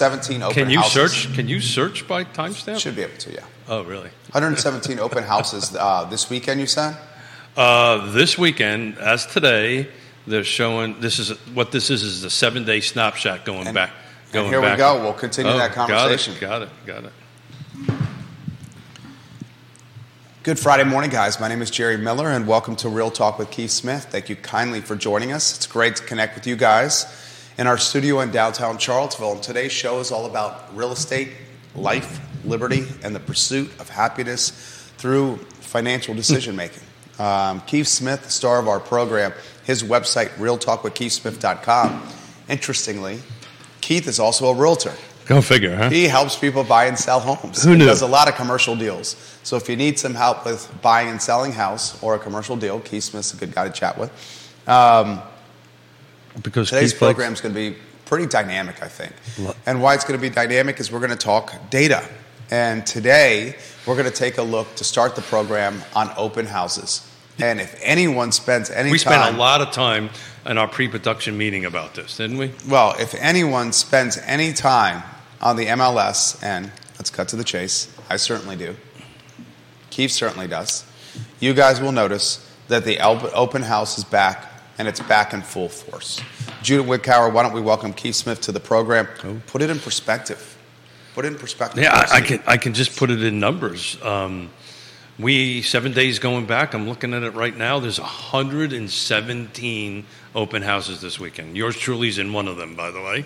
117 open Can you houses. search? Can you search by timestamp? Should be able to, yeah. Oh, really? 117 open houses uh, this weekend, you said? Uh, this weekend, as today, they're showing. This is what this is. Is a seven-day snapshot going And- back. and Going here we go. We'll continue Oh, that conversation. Got it. Got it. Got it. Good Friday morning, guys. My name is Jerry Miller, and welcome to Real Talk with Keith Smith. Thank you kindly for joining us. It's great to connect with you guys in our studio in downtown Charlottesville. And today's show is all about real estate, life, liberty, and the pursuit of happiness through financial decision making. Um, Keith Smith, the star of our program, his website, realtalkwithkeithsmith.com. Interestingly, Keith is also a realtor. Go figure, huh? He helps people buy and sell homes. Who He does a lot of commercial deals. So if you need some help with buying and selling house or a commercial deal, Keith Smith's a good guy to chat with. Um, Because today's program is going to be pretty dynamic, I think. And why it's going to be dynamic is we're going to talk data. And today we're going to take a look to start the program on open houses. And if anyone spends any we time, spent a lot of time in our pre-production meeting about this, didn't we? Well, if anyone spends any time on the MLS, and let's cut to the chase, I certainly do. Keith certainly does. You guys will notice that the open house is back, and it's back in full force. Judith Wickauer, why don't we welcome Keith Smith to the program? Put it in perspective. Put it in perspective. Yeah. I, I can. I can just put it in numbers. Um, we seven days going back. I'm looking at it right now. There's 117 open houses this weekend. Yours truly's in one of them, by the way,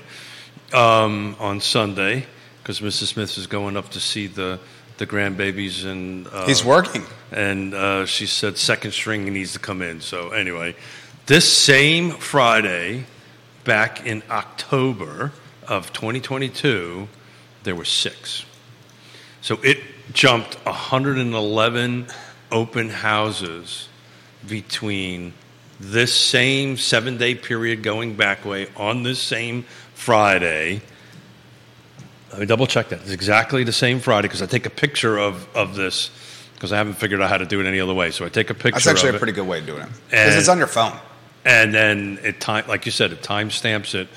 um, on Sunday because Mrs. Smith is going up to see the the grandbabies and uh, He's working. and uh, she said second string needs to come in. So anyway, this same Friday, back in October of 2022, there were six. So it jumped 111 open houses between this same seven day period going back way on this same Friday. Let me double check that. It's exactly the same Friday because I take a picture of, of this because I haven't figured out how to do it any other way. So I take a picture That's actually a it. pretty good way of doing it. Because it's on your phone. And then it time, like you said, it timestamps it.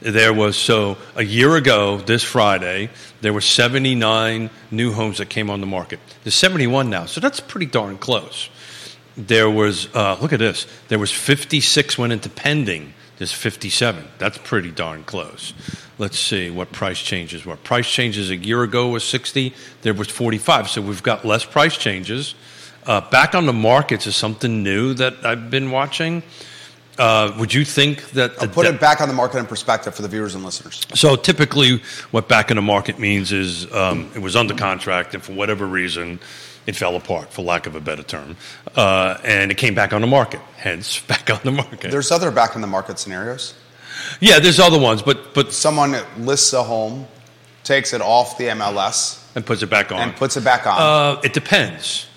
There was so a year ago this Friday there were 79 new homes that came on the market. There's 71 now, so that's pretty darn close. There was uh, look at this. There was 56 went into pending. There's 57. That's pretty darn close. Let's see what price changes were. Price changes a year ago was 60. There was 45. So we've got less price changes. Uh, back on the markets is something new that I've been watching. Uh, would you think that I'll put de- it back on the market in perspective for the viewers and listeners. so typically, what back in the market means is um, it was under contract, and for whatever reason, it fell apart, for lack of a better term, uh, and it came back on the market. Hence, back on the market. There's other back in the market scenarios. yeah, there's other ones, but but someone lists a home, takes it off the MLS, and puts it back on. and puts it back on. uh, it depends,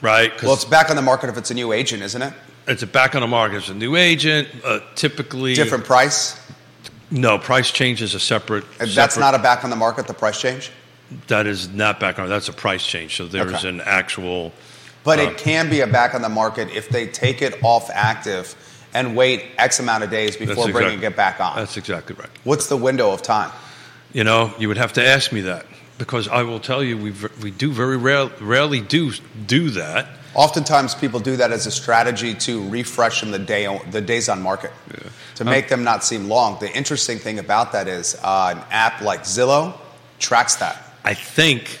right? well, it's back on the market if it's a new agent, isn't it? It's a back on the market. It's a new agent. Uh, typically, Different price. No, price change is a separate. That's separate- not a back on the market. The price change, That is not back on. That's a price change. So there is Okay. an actual. but Uh, it can be a back on the market if they take it off active and wait X amount of days before That's bringing it back on. That's exactly right. What's the window of time? You know, you would have to ask me that because I will tell you we we do very rare, rarely do do that. Oftentimes, people do that as a strategy to refresh them the day the days on market to make them not seem long. The interesting thing about that is uh, an app like Zillow tracks that. I think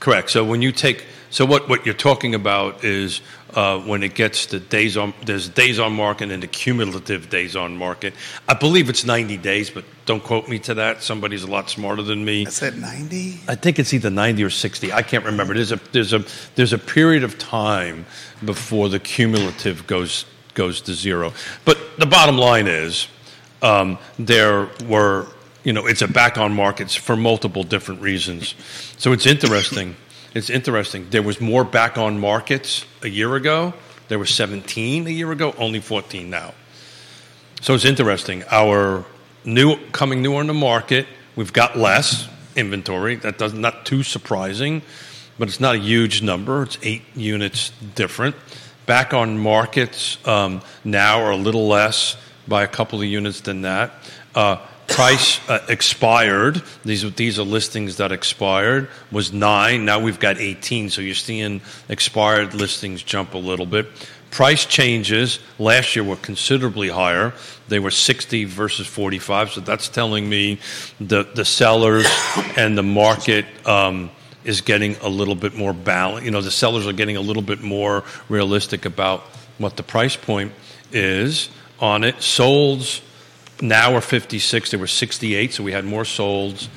correct. So when you take so what what you're talking about is uh, when it gets the days on there's days on market and the cumulative days on market. I believe it's 90 days, but don't quote me to that. Somebody's a lot smarter than me. Is it ninety? I think it's either 90 or 60. I can't remember. There's a there's a there's a period of time before the cumulative goes goes to zero. But the bottom line is um, there were you know it's a back on markets for multiple different reasons. So it's interesting. It's interesting. There was more back on markets a year ago. There were 17 a year ago. Only 14 now. So it's interesting. Our new coming new on the market, we've got less inventory. That does not too surprising, but it's not a huge number. It's eight units different. Back on markets um, now are a little less by a couple of units than that. Uh, price uh, expired. These are- these are listings that expired was nine. Now we've got 18. So you're seeing expired listings jump a little bit. Price changes last year were considerably higher. They were 60 versus 45. So that's telling me the the sellers and the market. Um, is getting a little bit more balanced. You know, the sellers are getting a little bit more realistic about what the price point is on it. Solds now we're 56. They were 68, so we had more solds.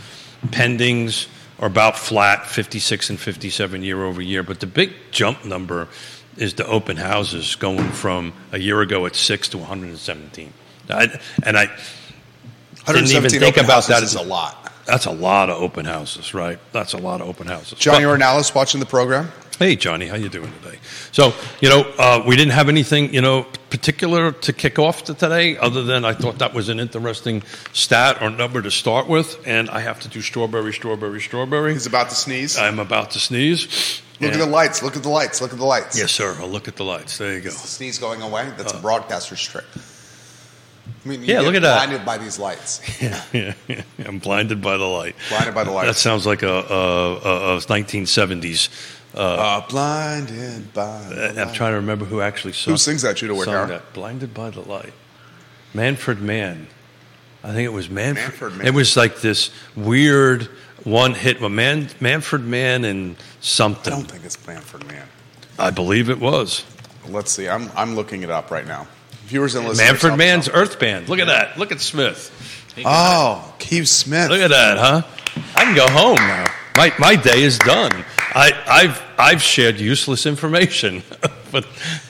Pendings are about flat, 56 and 57 year over year. But the big jump number is the open houses going from a year ago at six to 117. I, and I didn't even think about that. is a lot. That's a lot of open houses, right? That's a lot of open houses. Johnny Ornalis watching the program. Hey, Johnny, how you doing today? So, you know, uh, we didn't have anything, you know, particular to kick off to today, other than I thought that was an interesting stat or number to start with, and I have to do strawberry, strawberry, strawberry. He's about to sneeze. I'm about to sneeze. Look at the lights. Look at the lights. Look at the lights. Yes, sir. I'll look at the lights. There you go. The sneeze going away. That's a broadcaster's trick. I mean, Yeah, look at that. blinded by these lights. yeah, yeah, I'm blinded by the light. Blinded by the lights. That sounds like a, a, a, a 1970s. Uh, blinded by the I'm trying to remember who actually sung, Who sings that, Judah sung Wickauer? that. Blinded by the light. Manfred Mann. I think it was Manfred. Manfred Mann. It was like this weird one hit. Well, Man, Manfred Mann and something. I don't think it's Manfred Mann. I believe it was. Let's see. I'm, I'm looking it up right now. Viewers and listeners. Manfred Mann's. Earth Band. Look at that. Look at Smith. Oh, Keith Smith. Look at that, huh? I can go home now. My, my day is done. I, I've, I've shared useless information. but,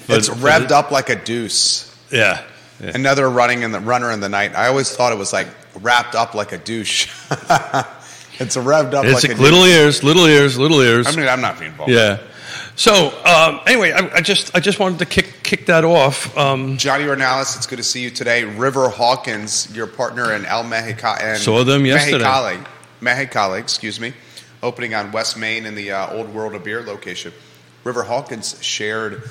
but it's revved up like a deuce. Yeah. yeah. Another running in the runner in the night. I always thought it was like wrapped up like a douche. it's revved up It's like a little douche. ears, little ears, little ears. I mean, I'm not being involved. yeah. So um, anyway, I, I just I just wanted to kick kick that off. Um, Johnny Ornalis, it's good to see you today. River Hawkins, your partner in El and Saw them yesterday. Mexicali, Mexicali, excuse me, opening on West Main in the uh, Old World of Beer location. River Hawkins shared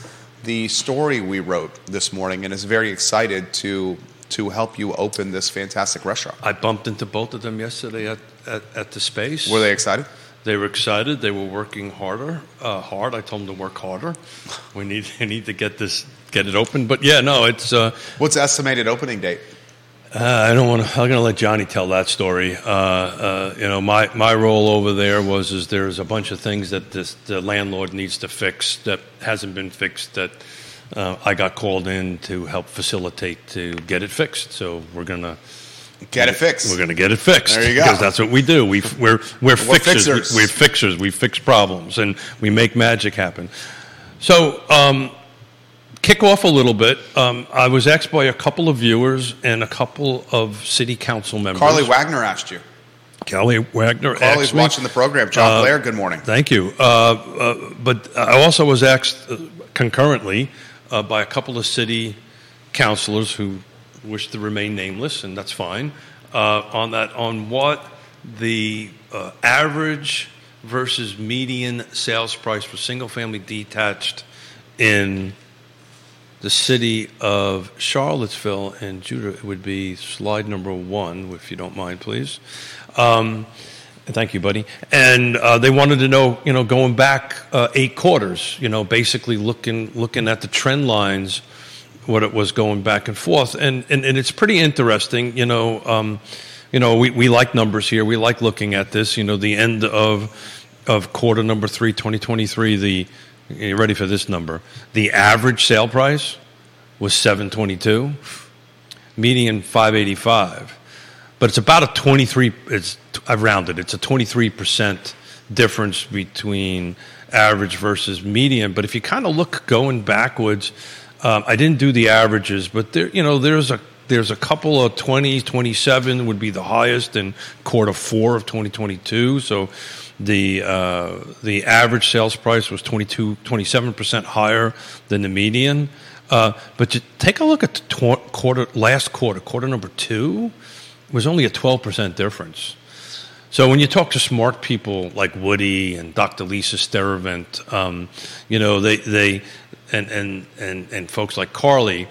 the story we wrote this morning and is very excited to to help you open this fantastic restaurant. I bumped into both of them yesterday at, at, at the space. Were they excited? They were excited. They were working harder, uh, hard. I told them to work harder. We need we need to get this get it open. But yeah, no, it's. Uh, What's the estimated opening date? Uh, I don't want to. I'm going to let Johnny tell that story. Uh, uh, you know, my, my role over there was is there's a bunch of things that this, the landlord needs to fix that hasn't been fixed. That uh, I got called in to help facilitate to get it fixed. So we're gonna Get it fixed. we're gonna get it fixed. There you go. Because that's what we do. We we're we're fixers. fixers. We, are fixers. We fix problems and we make magic happen. So. Um, kick off a little bit. Um, I was asked by a couple of viewers and a couple of city council members. Carly Wagner asked you. Kelly Wagner. Carly's watching the program. John Uh, Blair, good morning. Thank you. Uh, uh, but I also was asked uh, concurrently uh, by a couple of city councilors who wish to remain nameless, and that's fine, uh, on that on what the uh, average versus median sales price for single-family detached in the city of Charlottesville and Judah it would be slide number one, if you don't mind, please. Um, thank you, buddy. And uh, they wanted to know, you know, going back uh, eight quarters, you know, basically looking looking at the trend lines, what it was going back and forth, and and, and it's pretty interesting, you know. Um, you know, we, we like numbers here. We like looking at this. You know, the end of of quarter number three, 2023, the you ready for this number? The average sale price was 722, median 585. But it's about a 23 it's I've rounded. It's a 23% difference between average versus median, but if you kind of look going backwards, um, I didn't do the averages, but there you know, there's a there's a couple of 20, 27 would be the highest in quarter four of 2022. So the uh, the average sales price was 22, 27% higher than the median. Uh, but take a look at the tw- quarter last quarter, quarter number two, was only a 12% difference. So when you talk to smart people like Woody and Dr. Lisa Sturtevant, um, you know they they and and and and folks like Carly,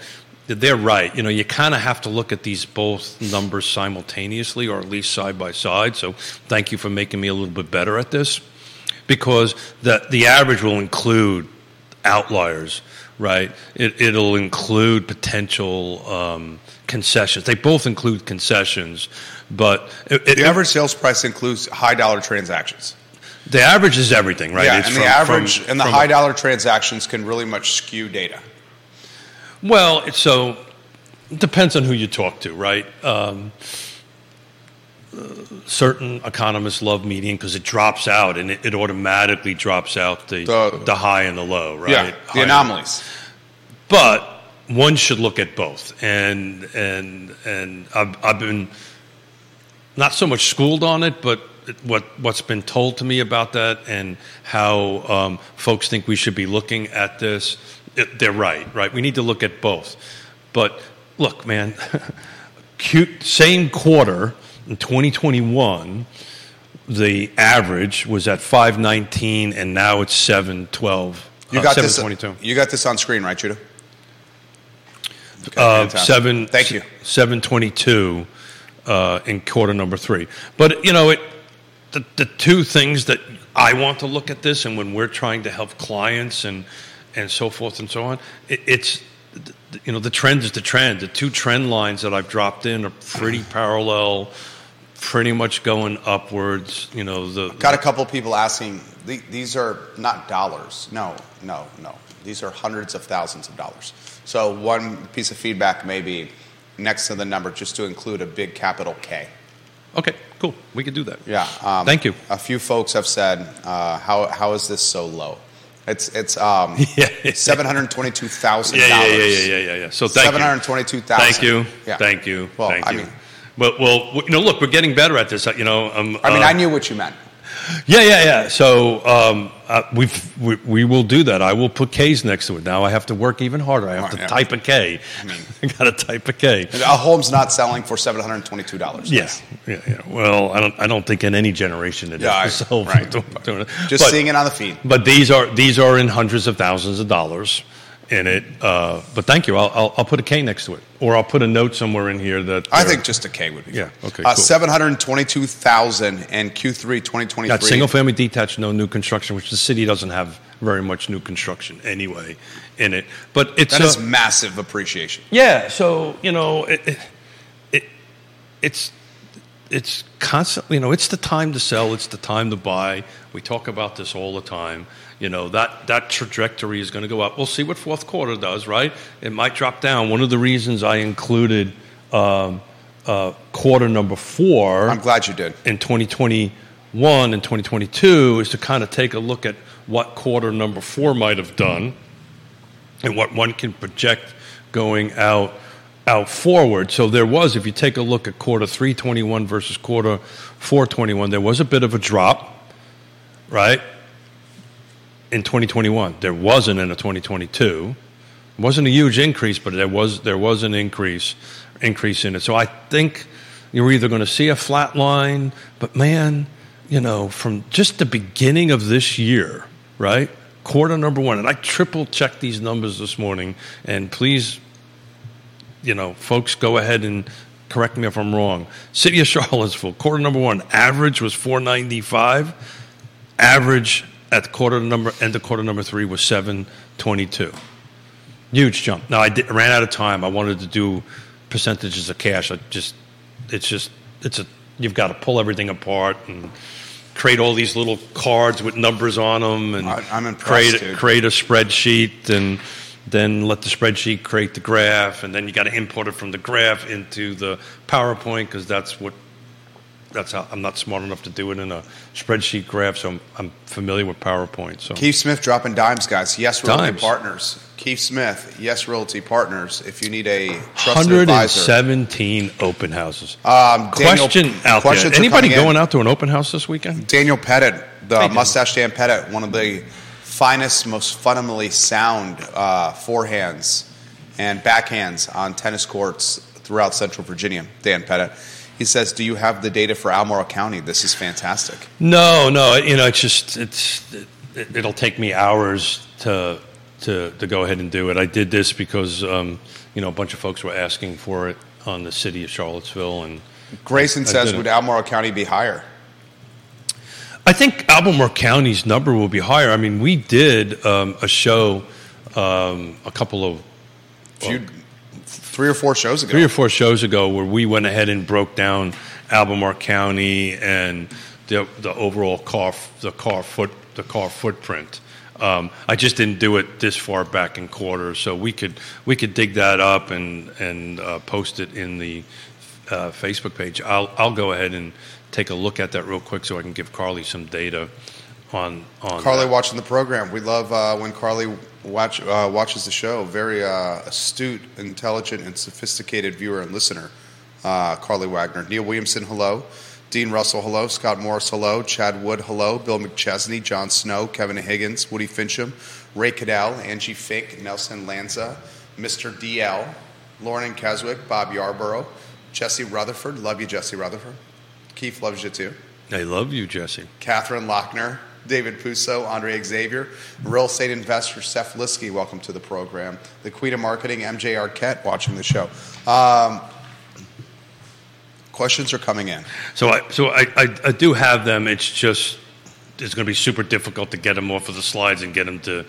they're right. You know, you kind of have to look at these both numbers simultaneously, or at least side by side. So, thank you for making me a little bit better at this, because the the average will include outliers, right? It, it'll include potential um, concessions. They both include concessions, but it, it- The average sales price includes high dollar transactions. the average is everything, right? Yeah, It's and from- the average from- and the high dollar transactions can really much skew data. Well, so it depends on who you talk to, right? Um, certain economists love median because it drops out and it, it automatically drops out the, The- the high and the low, right? Yeah, the anomalies. but one should look at both, and and and I've, I've been not so much schooled on it, but what what's been told to me about that and how um, folks think we should be looking at this, it, they're right. Right, we need to look at both. But look, man, cute same quarter in 2021 the average was at 519 and now it's 712 You uh, got this. You got this on screen, right, Judah? Okay, uh, seven. Thank you. Seven twenty-two uh, in quarter number three. But you know, it the the two things that I want to look at this, and when we're trying to help clients and and so forth and so on, it, it's you know the trend is the trend. The two trend lines that I've dropped in are pretty parallel, pretty much going upwards. You know the Got a couple people asking. These are not dollars. No, no, no. These are hundreds of thousands of dollars. So one piece of feedback may be next to the number, just to include a big capital K. okay, cool. We could do that. Yeah. Um, Thank you. A few folks have said, uh, "How how is this so low?" It's it's um, Yeah. seven hundred twenty-two thousand Yeah, yeah, dollars. yeah, yeah, yeah, yeah, yeah. So thank you. Seven hundred twenty-two thousand. Thank you. Yeah. Thank you. Well, Thank I you. mean- well, well, you know, look, we're getting better at this. You know, um, I mean, uh, I knew what you meant. Yeah, yeah, yeah. So um, uh, we've, we we will do that. I will put K's next to it. Now I have to work even harder. I have Right, to yeah. type a K. I mean- I got to type a K. A home's not selling for seven hundred twenty-two dollars. Yes. Yeah, yeah. Well, I don't. I don't think in any generation it Yeah, I- is. So, right. Just but- seeing it on the feed. But these are these are in hundreds of thousands of dollars in it. Uh, but thank you. I'll, I'll I'll put a K next to it, or I'll put a note somewhere in here that I think just a K would be. Yeah, fine. okay, Uh, cool. Seven hundred twenty-two thousand and Q3 2023. Got single family detached, no new construction, which the city doesn't have very much new construction anyway in it. But it's That is massive appreciation. yeah. So you know, it, it, it it's it's constantly you know it's the time to sell, it's the time to buy. We talk about this all the time. You know that that trajectory is going to go up. We'll see what fourth quarter does. Right? It might drop down. One of the reasons I included um, uh, quarter number four I'm glad you did. in 2021 and 2022 is to kind of take a look at what quarter number four might have done and what one can project going out out forward. So there was, if you take a look at quarter 321 versus quarter 421, there was a bit of a drop, right? In 2021, there wasn't in a 2022. It wasn't a huge increase, but there was there was an increase increase in it. So I think you're either going to see a flat line, but man, you know, from just the beginning of this year, right? Quarter number one, and I triple checked these numbers this morning, and please, you know, folks, go ahead and correct me if I'm wrong. City of Charlottesville, quarter number one, average was 495. Average at quarter number end of quarter number three was 722. Huge jump. Now I did, ran out of time. I wanted to do percentages of cash. I just, it's just, it's a. You've got to pull everything apart and create all these little cards with numbers on them, and I- create dude. create a spreadsheet, and then let the spreadsheet create the graph, and then you got to import it from the graph into the PowerPoint because that's what. That's how I'm not smart enough to do it in a spreadsheet graph, so I'm, I'm familiar with PowerPoint. So Keith Smith dropping dimes, guys. Yes, Realty Dimes. Partners. Keith Smith. Yes, Realty Partners. If you need a trusted advisor. 117 open houses. Um, Daniel- Question out there. Anybody in. going out to an open house this weekend? Daniel Pettit, the Hey, mustache Dan Pettit, one of the finest, most fundamentally sound uh, forehands and backhands on tennis courts throughout Central Virginia. Dan Pettit. He says, "Do you have the data for Albemarle County? This is fantastic." No, no. You know, it's just it's it, it'll take me hours to to to go ahead and do it. I did this because um, you know, a bunch of folks were asking for it on the city of Charlottesville, and Grayson I says, did would Albemarle County be higher? I think Albemarle County's number will be higher. I mean, we did um, a show um, a couple of Few, three or four shows ago. three or four shows ago where we went ahead and broke down Albemarle County and the the overall car the car foot the car footprint. Um, I just didn't do it this far back in quarter, so we could we could dig that up and and uh, post it in the uh, Facebook page. I'll I'll go ahead and take a look at that real quick so I can give Carly some data on on Carly that. watching the program. We love uh, when Carly watch, uh, watches the show. Very uh, astute, intelligent, and sophisticated viewer and listener. Uh, Carly Wagner. Neil Williamson, hello. Dean Russell, hello. Scott Morris, hello. Chad Wood, hello. Bill McChesney, John Snow, Kevin Higgins, Woody Fincham, Ray Cadell, Angie Fink, Nelson Lanza, Mr. DL, Lauren Keswick, Bob Yarborough, Jesse Rutherford. Love you, Jesse Rutherford. Keith loves you too. I love you, Jesse. Catherine Lochner, David Puso, Andre Xavier, real estate investor Seth Liskey, welcome to the program. The Queen of Marketing, MJ Arquette, watching the show. Um, questions are coming in. So I so I, I, I do have them. It's just it's going to be super difficult to get them off of the slides and get them to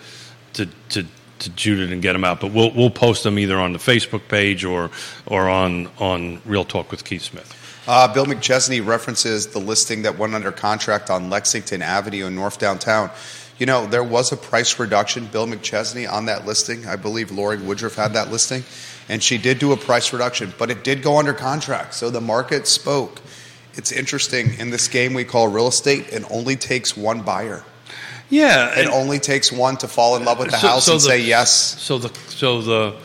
to to, to Judith and get them out. But we'll we'll post them either on the Facebook page or or on on Real Talk with Keith Smith. Uh, Bill McChesney references the listing that went under contract on Lexington Avenue in North Downtown. You know, there was a price reduction, Bill McChesney, on that listing. I believe Lori Woodruff had that listing, and she did do a price reduction, but it did go under contract. So the market spoke. It's interesting in this game we call real estate, it only takes one buyer. Yeah, It only takes one to fall in love with the So- house so and the- say yes. So the so the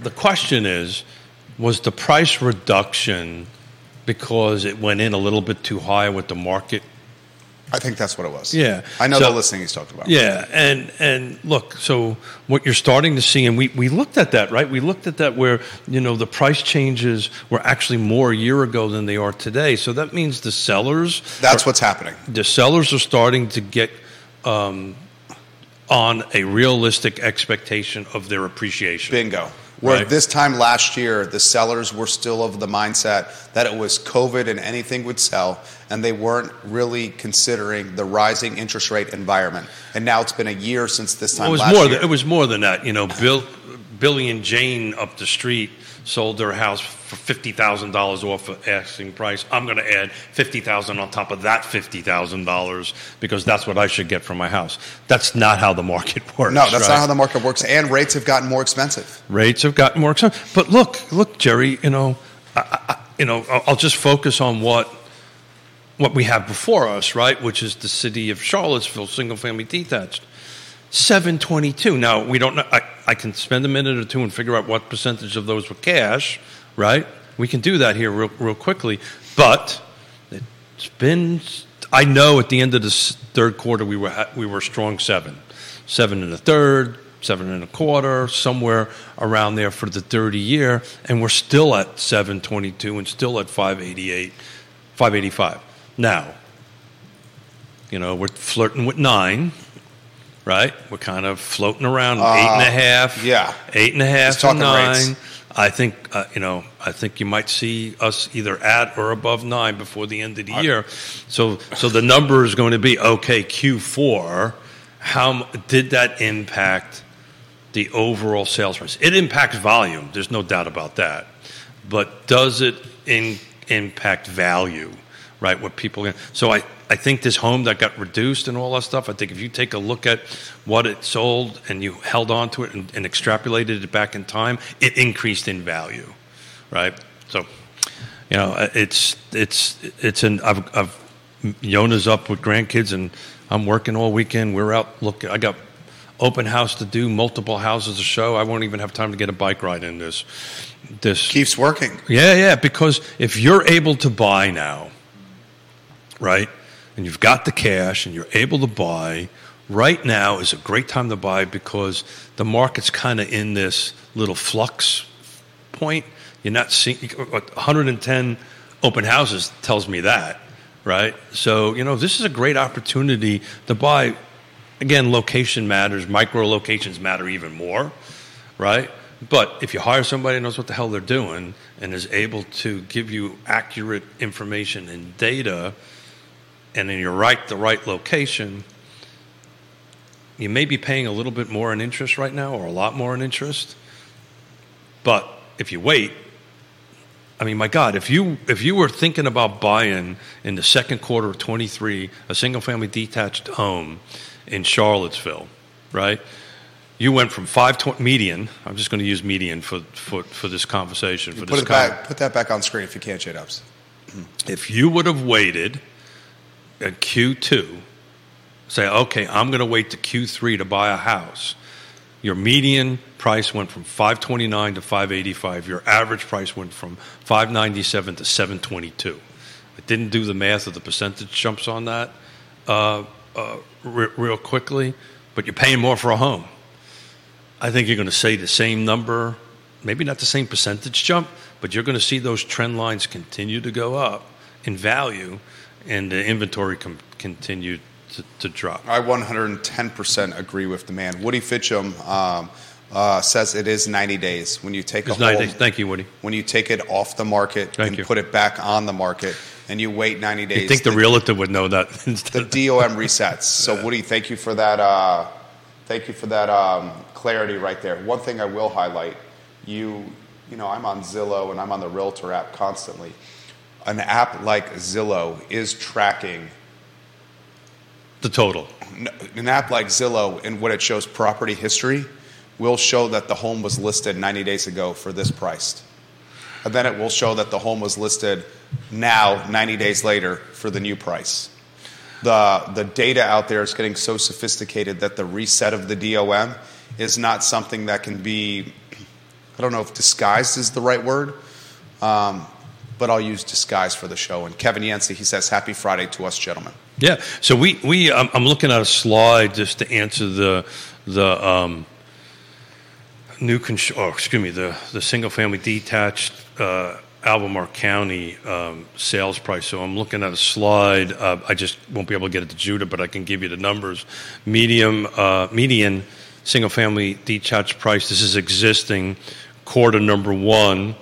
the question is, was the price reduction because it went in a little bit too high with the market I think that's what it was. Yeah. I know So- the listing he's talking about. Yeah, and and look, so what you're starting to see, and we, we looked at that, right? We looked at that where you know the price changes were actually more a year ago than they are today. So that means the sellers, That's what's happening. the sellers are starting to get um, on a realistic expectation of their appreciation. Bingo. Where Right. this time last year, the sellers were still of the mindset that it was COVID and anything would sell, and they weren't really considering the rising interest rate environment. And now it's been a year since this time It was last more. year. Than, it was more than that. You know, Bill, Billy and Jane up the street sold their house for fifty thousand dollars off of asking price. I'm going to add fifty thousand on top of that fifty thousand dollars because that's what I should get for my house. That's not how the market works. no, that's right? not how the market works. And rates have gotten more expensive. rates have gotten more expensive. But look, look, Jerry. You know, I, I, you know, I'll, I'll just focus on what what we have before us, right? Which is the city of Charlottesville, single family detached. 722. Now, we don't know. I, I can spend a minute or two and figure out what percentage of those were cash, right? We can do that here real, real quickly. But it's been, I know at the end of the third quarter, we were, we were strong seven. Seven and a third, seven and a quarter, somewhere around there for the 30 year. And we're still at 722 and still at 588, 585. Now, you know, we're flirting with nine, right? We're kind of floating around eight and a half. Uh, yeah. Eight and a half and talking rates. nine. I think, uh, you know, I think you might see us either at or above nine before the end of the year. So, so the number is going to be okay. Q4. How did that impact the overall sales price? It impacts volume. There's no doubt about that. But does it in, impact value? Right, what people. So I, I think this home that got reduced and all that stuff. I think if you take a look at what it sold and you held on to it and, and extrapolated it back in time, it increased in value. Right. So, you know, uh, it's it's it's an. I've, I've Yonna's up with grandkids and I'm working all weekend. We're out looking. I got open house to do, multiple houses to show. I won't even have time to get a bike ride in this. This Keeps working. yeah, yeah, because if you're able to buy now, right, and you've got the cash and you're able to buy, right now is a great time to buy because the market's kind of in this little flux point. You're not seeing 110 open houses tells me that, right? So, you know, this is a great opportunity to buy. Again, location matters, micro locations matter even more, right? But if you hire somebody who knows what the hell they're doing and is able to give you accurate information and data, and then you're right the right location, you may be paying a little bit more in interest right now, or a lot more in interest. But if you wait, I mean, my God, if you if you were thinking about buying in the second quarter of 23 a single family detached home in Charlottesville, right? You went from five twenty median. I'm just going to use median for for, for this conversation. For Put this it back. Put that back on screen if you can't, J Dubs. If you would have waited at Q2, say, okay, I'm going to wait to Q3 to buy a house. Your median price went from 529 to 585. Your average price went from 597 to 722. I didn't do the math of the percentage jumps on that uh, uh, re- real quickly, but you're paying more for a home. I think you're going to say the same number, maybe not the same percentage jump, but you're going to see those trend lines continue to go up in value and the inventory com- continue to, to drop. I 110% agree with the man. Woody Fincham um, uh, says it is 90 days when you take It's a nine home, days. Thank you, Woody. when you take it off the market Thank and you. put it back on the market, and you wait 90 days. You think the to- realtor would know that the? DOM resets. So Woody, thank you for that. Uh, thank you for that um, clarity right there. One thing I will highlight: you, you know, I'm on Zillow and I'm on the Realtor app constantly. An app like Zillow is tracking the total. an app like Zillow and what it shows property history will show that the home was listed 90 days ago for this price. And then it will show that the home was listed now 90 days later for the new price. The the data out there is getting so sophisticated that the reset of the DOM is not something that can be I don't know if disguised is the right word. Um, but I'll use disguise for the show. And Kevin Yancey, he says, Happy Friday to us, gentlemen. Yeah. So we we I'm looking at a slide just to answer the the um, new con- oh excuse me the the single family detached uh, Albemarle County um, sales price. So I'm looking at a slide. Uh, I just won't be able to get it to Judah, but I can give you the numbers. Medium uh, median single family detached price. This is existing quarter number one.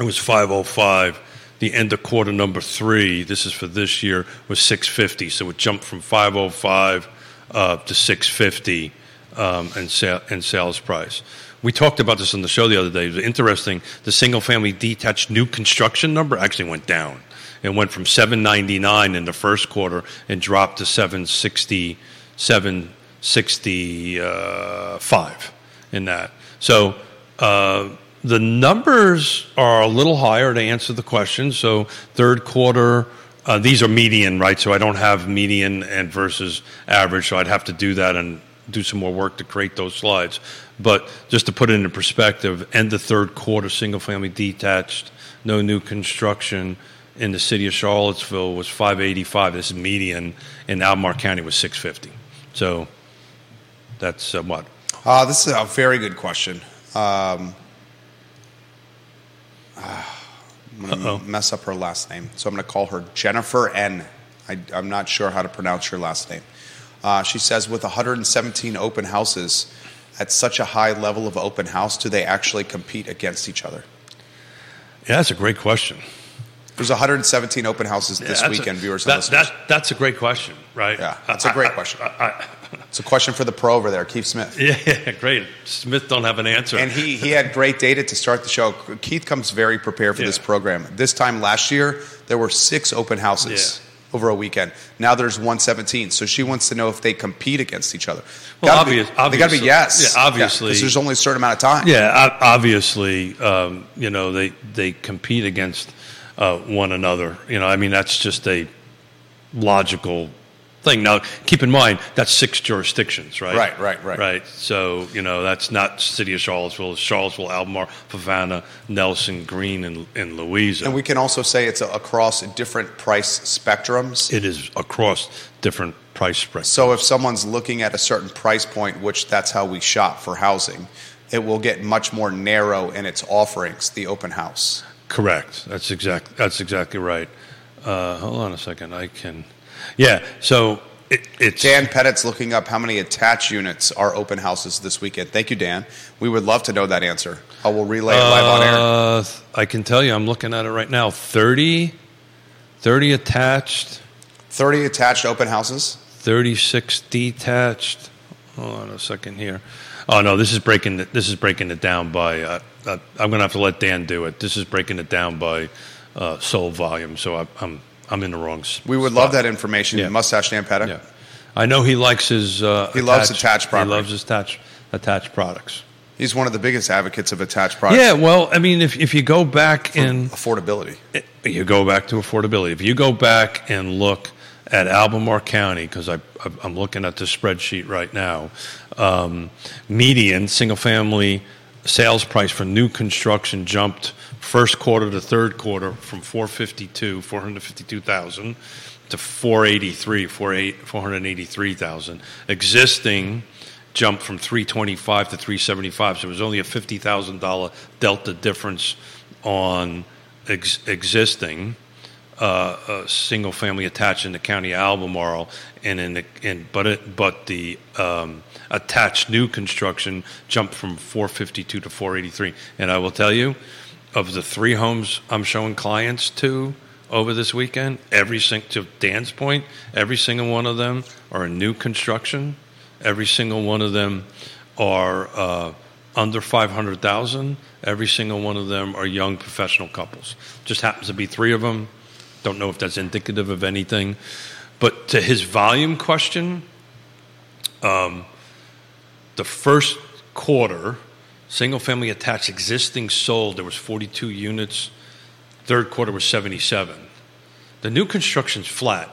It was 505. The end of quarter number three, this is for this year, was 650. So it jumped from 505 uh, to 650 um, in, sa- in sales price. We talked about this on the show the other day. It was interesting. The single family detached new construction number actually went down. It went from 799 in the first quarter and dropped to 760, 765 in that. So uh, the numbers are a little higher to answer the question. So third quarter, uh, these are median, right? So I don't have median and versus average. So I'd have to do that and do some more work to create those slides. But just to put it into perspective, end the third quarter, single family detached, no new construction in the city of Charlottesville was 585. This is median, and Albemarle County was 650. So that's uh, what Uh, this is a very good question. Um, I'm going Uh-oh. to mess up her last name, so I'm going to call her Jennifer N. I, I'm not sure how to pronounce your last name. Uh, she says, with 117 open houses, at such a high level of open house, do they actually compete against each other? Yeah, that's a great question. There's 117 open houses this Yeah, weekend, a, viewers that, that, that's a great question, right? Yeah, that's a great question. I, I, It's a question for the pro over there, Keith Smith. yeah, yeah, great. Smith don't have an answer. And he, he had great data to start the show. Keith comes very prepared for Yeah. this program. This time last year, there were six open houses Yeah. over a weekend. Now there's 117. So she wants to know if they compete against each other. Well, Gotta be- obvious- they got to be yes. Yeah, obviously. because there's only a certain amount of time. yeah, obviously, um, you know they they compete against uh, one another. You know, I mean that's just a logical thing. Now, keep in mind that's six jurisdictions, right? Right, right, right. right. So you know that's not city of Charlottesville. It's Charlottesville, Albemarle, Fluvanna, Nelson, Greene, and, and Louisa. And we can also say it's across different price spectrums. it is across different price spreads. So if someone's looking at a certain price point, which that's how we shop for housing, it will get much more narrow in its offerings, the open house. Correct. That's exact. That's exactly right. Uh, hold on a second. I can. Yeah. So it, it's Dan Pettit's looking up how many attached units are open houses this weekend. Thank you, Dan. We would love to know that answer. I will relay it live on air. Uh, I can tell you, I'm looking at it right now. 30, 30 attached, 30 attached open houses. 36 detached. Hold on a second here. Oh no, this is breaking. it- This is breaking it down by. Uh, uh, I'm going to have to let Dan do it. This is breaking it down by uh, sold volume. So I, I'm I'm in the wrong. We would love that information. Yeah. Mustache Dan Pettit. Yeah, I know he likes his. Uh, He loves attached property. He loves his attached attached products. He's one of the biggest advocates of attached products. Yeah, well, I mean, if if you go back in affordability. you go back to affordability. If you go back and look at Albemarle County, because I'm looking at the spreadsheet right now, um, median single family sales price for new construction jumped first quarter to third quarter from 452, 452,000 to 483, 483,000. Existing jumped from 325 to 375, so it was only a $50,000 delta difference on ex- existing uh, uh, single family attached in the county of Albemarle, and in the in but it but the um, attached new construction jumped from 452 to 483. And I will tell you, of the three homes I'm showing clients to over this weekend, every sing to Dan's point, every single one of them are in new construction. Every single one of them are uh, under 500,000. Every single one of them are young professional couples. Just happens to be three of them. Don't know if that's indicative of anything. But to his volume question, um, the first quarter, single family attached existing sold, there was 42 units. Third quarter was 77. The new construction's flat.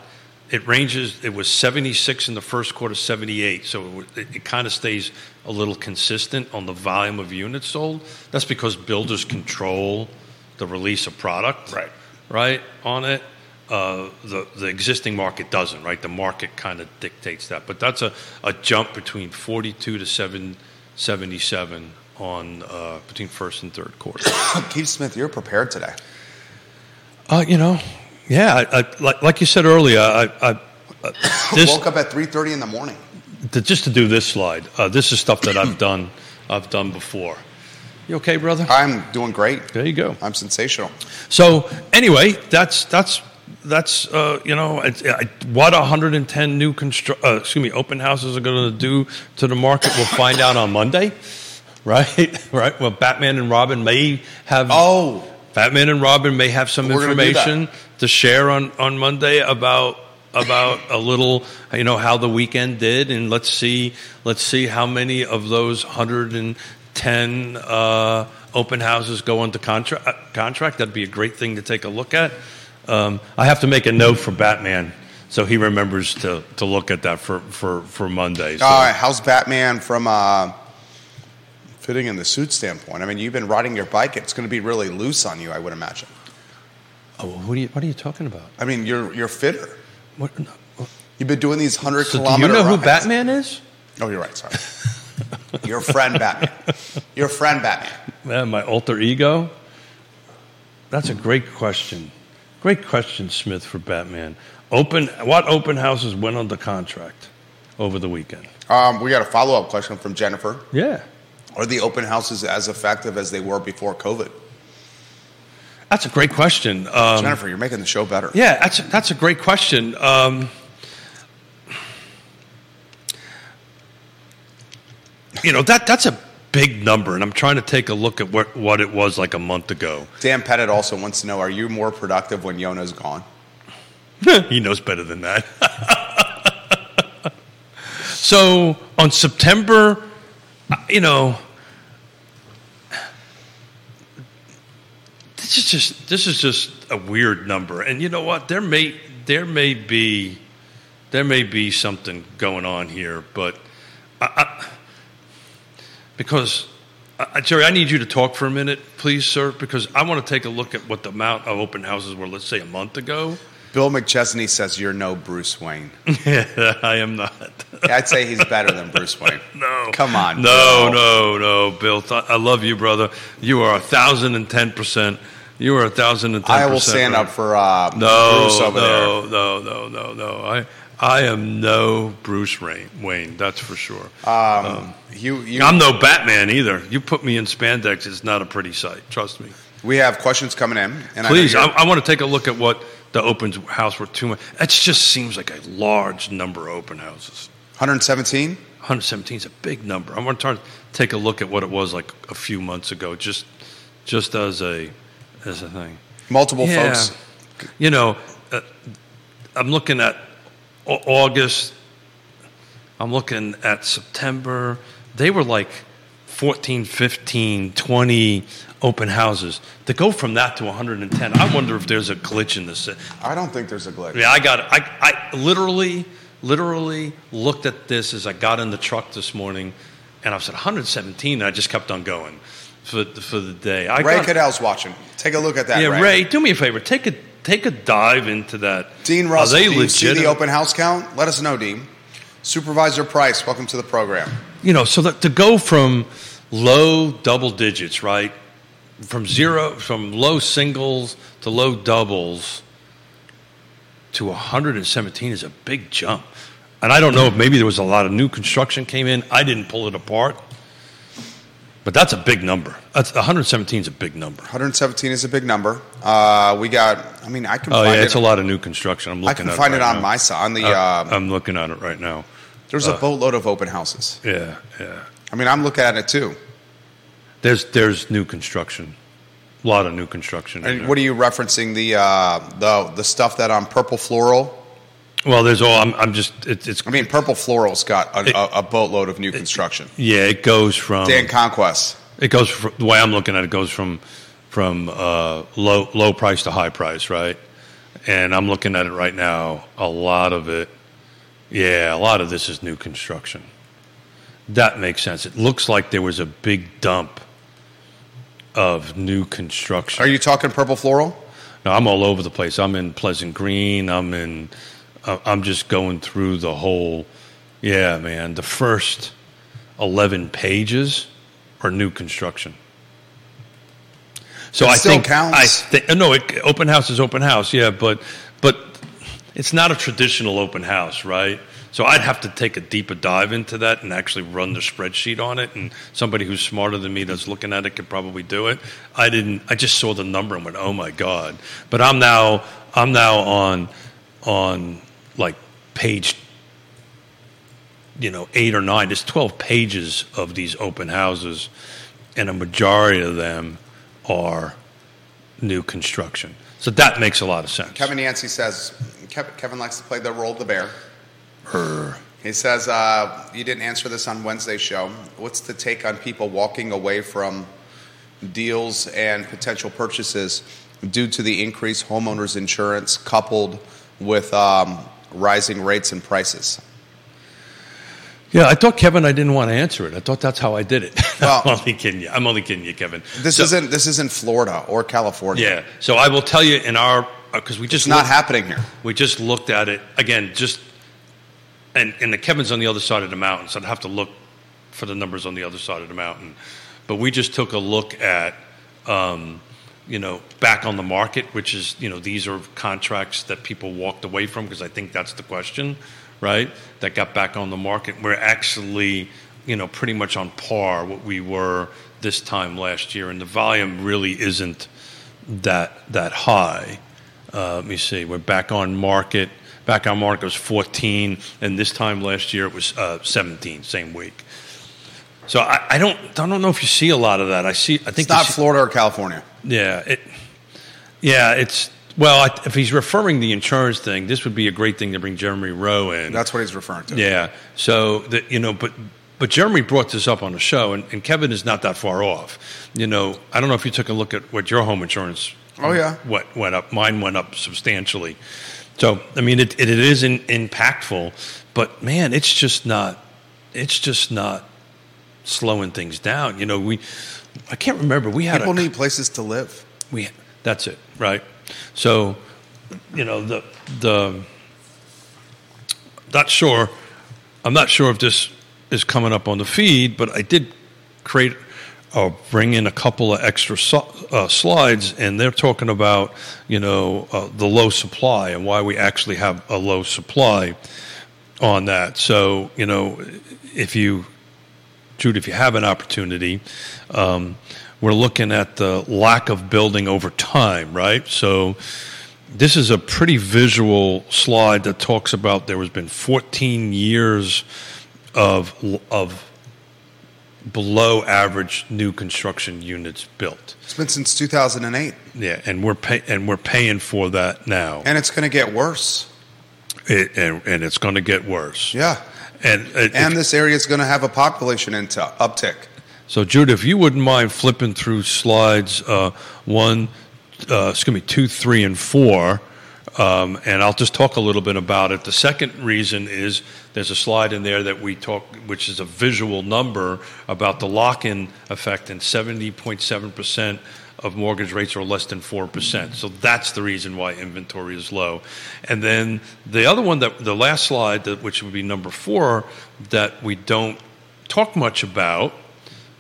It ranges, it was 76 in the first quarter, 78. So it, it kind of stays a little consistent on the volume of units sold. That's because builders control the release of product Right. right, on it. Uh, the the existing market doesn't, right? The market kind of dictates that, but that's a, a jump between 42 to 7, 77 on uh, between first and third quarter. Keith Smith, you're prepared today. uh, you know, yeah, I, I, like like you said earlier, I, I, uh, this Woke up at 3:30 in the morning. to, just to do this slide. Uh, this is stuff that I've done I've done before. You okay, brother? I'm doing great. There you go. I'm sensational. So anyway, that's that's that's uh, you know it, I, what 110 new constru- uh, excuse me open houses are going to do to the market. We'll find out on Monday, right? Right. Well, Batman and Robin may have Oh, Batman and Robin may have some We're gonna do that. information to share on on Monday about about a little you know how the weekend did and let's see let's see how many of those 110 uh, open houses go into contra- uh, contract that'd be a great thing to take a look at um, I have to make a note for Batman so he remembers to to look at that for for for Monday so. all right. How's Batman from uh, fitting in the suit standpoint? I mean, you've been riding your bike. It's going to be really loose on you, I would imagine. oh, what are you what are you talking about I mean, you're you're fitter. what, no. You've been doing these hundred so do kilometer. you know who. Batman is Oh, you're right. Sorry. your friend Batman. Your friend Batman. Man, my alter ego? That's a great question. Great question, Smith, for Batman. Open what open houses went under contract over the weekend? Um, we got a follow up question from Jennifer. Yeah. Are the open houses as effective as they were before COVID? That's a great question. Um, Jennifer, you're making the show better. yeah, that's a, that's a great question. Um, you know that that's a big number, and I'm trying to take a look at what what it was like a month ago. Dan Pettit also wants to know: Are you more productive when Yonna's gone? he knows better than that. so on September, you know, this is just this is just a weird number, and you know what? There may there may be there may be something going on here, but I, I, because. Uh, Jerry, I need you to talk for a minute, please, sir, because I want to take a look at what the amount of open houses were, let's say, a month ago. Bill McChesney says you're no Bruce Wayne. Yeah, I am not. I'd say he's better than Bruce Wayne. no. Come on, No, Bill. no, no, Bill. I love you, brother. You are a thousand and ten percent. You are a thousand and ten I will stand right. up for uh, No, Bruce over there. no, no, no, no, no. I I am no Bruce Wayne, Wayne that's for sure. Um, you, you, I'm no Batman either. You put me in spandex, it's not a pretty sight. Trust me. we have questions coming in. And Please, I I, I want to take a look at what the open house were two. That just seems like a large number of open houses. 117. 117 is a big number. I want to try to take a look at what it was like a few months ago, just just as a as a thing. Multiple Yeah. folks. You know, uh, I'm looking at August. I'm looking at September. They were like 14, 15, 20 open houses. To go from that to 110, I wonder if there's a glitch in this. I don't think there's a glitch. Yeah, I got. I I literally, literally looked at this as I got in the truck this morning, and I said 117. And I just kept on going for for the day. I Ray got, Cadell's watching. Take a look at that. yeah, Ray. Ray, do me a favor. Take a take a dive into that. Dean Are Russell, they do you see the open house count? Let us know, Dean. Supervisor Price, welcome to the program. You know, so that to go from low double digits, right, from zero, from low singles to low doubles to 117 is a big jump. And I don't know if maybe there was a lot of new construction came in. I didn't pull it apart, but that's a big number. That's 117 is a big number. 117 is a big number. Uh, we got. I mean, I can. Oh find yeah, it. it's a lot of new construction. I'm looking. I can at find it right on now. my side. On the Uh, um, I'm looking at it right now. there's a boatload of open houses. Yeah, yeah. I mean, I'm looking at it too. There's there's new construction, a lot of new construction. And what are you referencing? The uh, the the stuff that on purple floral. Well, there's all. I'm, I'm just. It, it's. I mean, purple floral's got a, It- a, a boatload of new construction. Yeah, it goes from. Dan Conquest. It goes from the way I'm looking at it goes from from uh, low low price to high price, right? And I'm looking at it right now. A lot of it, yeah, a lot of this is new construction. That makes sense. It looks like there was a big dump of new construction. Are you talking purple floral? No, I'm all over the place. I'm in Pleasant Green. I'm in. uh, I'm just going through the whole. Yeah, man. The first eleven pages are new construction. So It I still think counts. I thi- no, it, open house is open house. Yeah, but but it's not a traditional open house, right? So I'd have to take a deeper dive into that and actually run the spreadsheet on it. And somebody who's smarter than me that's looking at it could probably do it. I didn't. I just saw the number and went, "Oh my god!" But I'm now I'm now on on like page you know eight or nine. There's twelve pages of these open houses, and a majority of them are new construction. So that makes a lot of sense. Kevin Yancey says Kevin, Kevin likes to play the role of the bear. Er. He says uh, you didn't answer this on Wednesday's show. What's the take on people walking away from deals and potential purchases due to the increased homeowners insurance coupled with um, rising rates and prices? Yeah, I thought Kevin, I didn't want to answer it. I thought that's how I did it. Well- I'm only kidding you. I'm only kidding you, Kevin. This So- isn't this isn't Florida or California. Yeah. So I will tell you in our because we just It's not looked- happening here. We just looked at it again. Just and and the Kevin's on the other side of the mountain, so I'd have to look for the numbers on the other side of the mountain. But we just took a look at, um, you know, back on the market, which is you know these are contracts that people walked away from because I think that's the question, right? That got back on the market. We're actually you know pretty much on par what we were this time last year, and the volume really isn't that that high. Uh, let me see. We're back on market. Back on market was 14, and this time last year it was uh, 17, same week. So I, I don't I don't know if you see a lot of that. I see. I think It's not see- Florida or California. yeah, it, yeah, it's well. I, if he's referring the insurance thing, this would be a great thing to bring Jeremy Rowe in. That's what he's referring to. Yeah. So that you know, but but Jeremy brought this up on the show, and, and Kevin is not that far off. You know, I don't know if you took a look at what your home insurance. Oh, yeah. What went up? Mine went up substantially. So I mean, it it, it is in, impactful, but man, it's just not. It's just not slowing things down. You know, we. I can't remember. We had People a, need places to live. we that's it right so you know the the not sure i'm not sure if this is coming up on the feed but i did create I'll bring in a couple of extra so, uh, slides, and they're talking about you know uh, the low supply and why we actually have a low supply on that. So you know, if you, Jude, if you have an opportunity, um, we're looking at the lack of building over time, right? So this is a pretty visual slide that talks about there has been 14 years of of below average new construction units built. It's been since 2008. Yeah, and we're pay, and we're paying for that now. And it's going to get worse. It, and, and it's going to get worse. Yeah. And uh, and this area is going to have a population into uptick. So, Jude, if you wouldn't mind flipping through slides uh, one, uh, excuse me, two, three, and four, um, and I'll just talk a little bit about it. The second reason is there's a slide in there that we talk, which is a visual number about the lock-in effect, and 70.7 percent of mortgage rates are less than 4%. So that's the reason why inventory is low. And then the other one that the last slide that which would be number 4 that we don't talk much about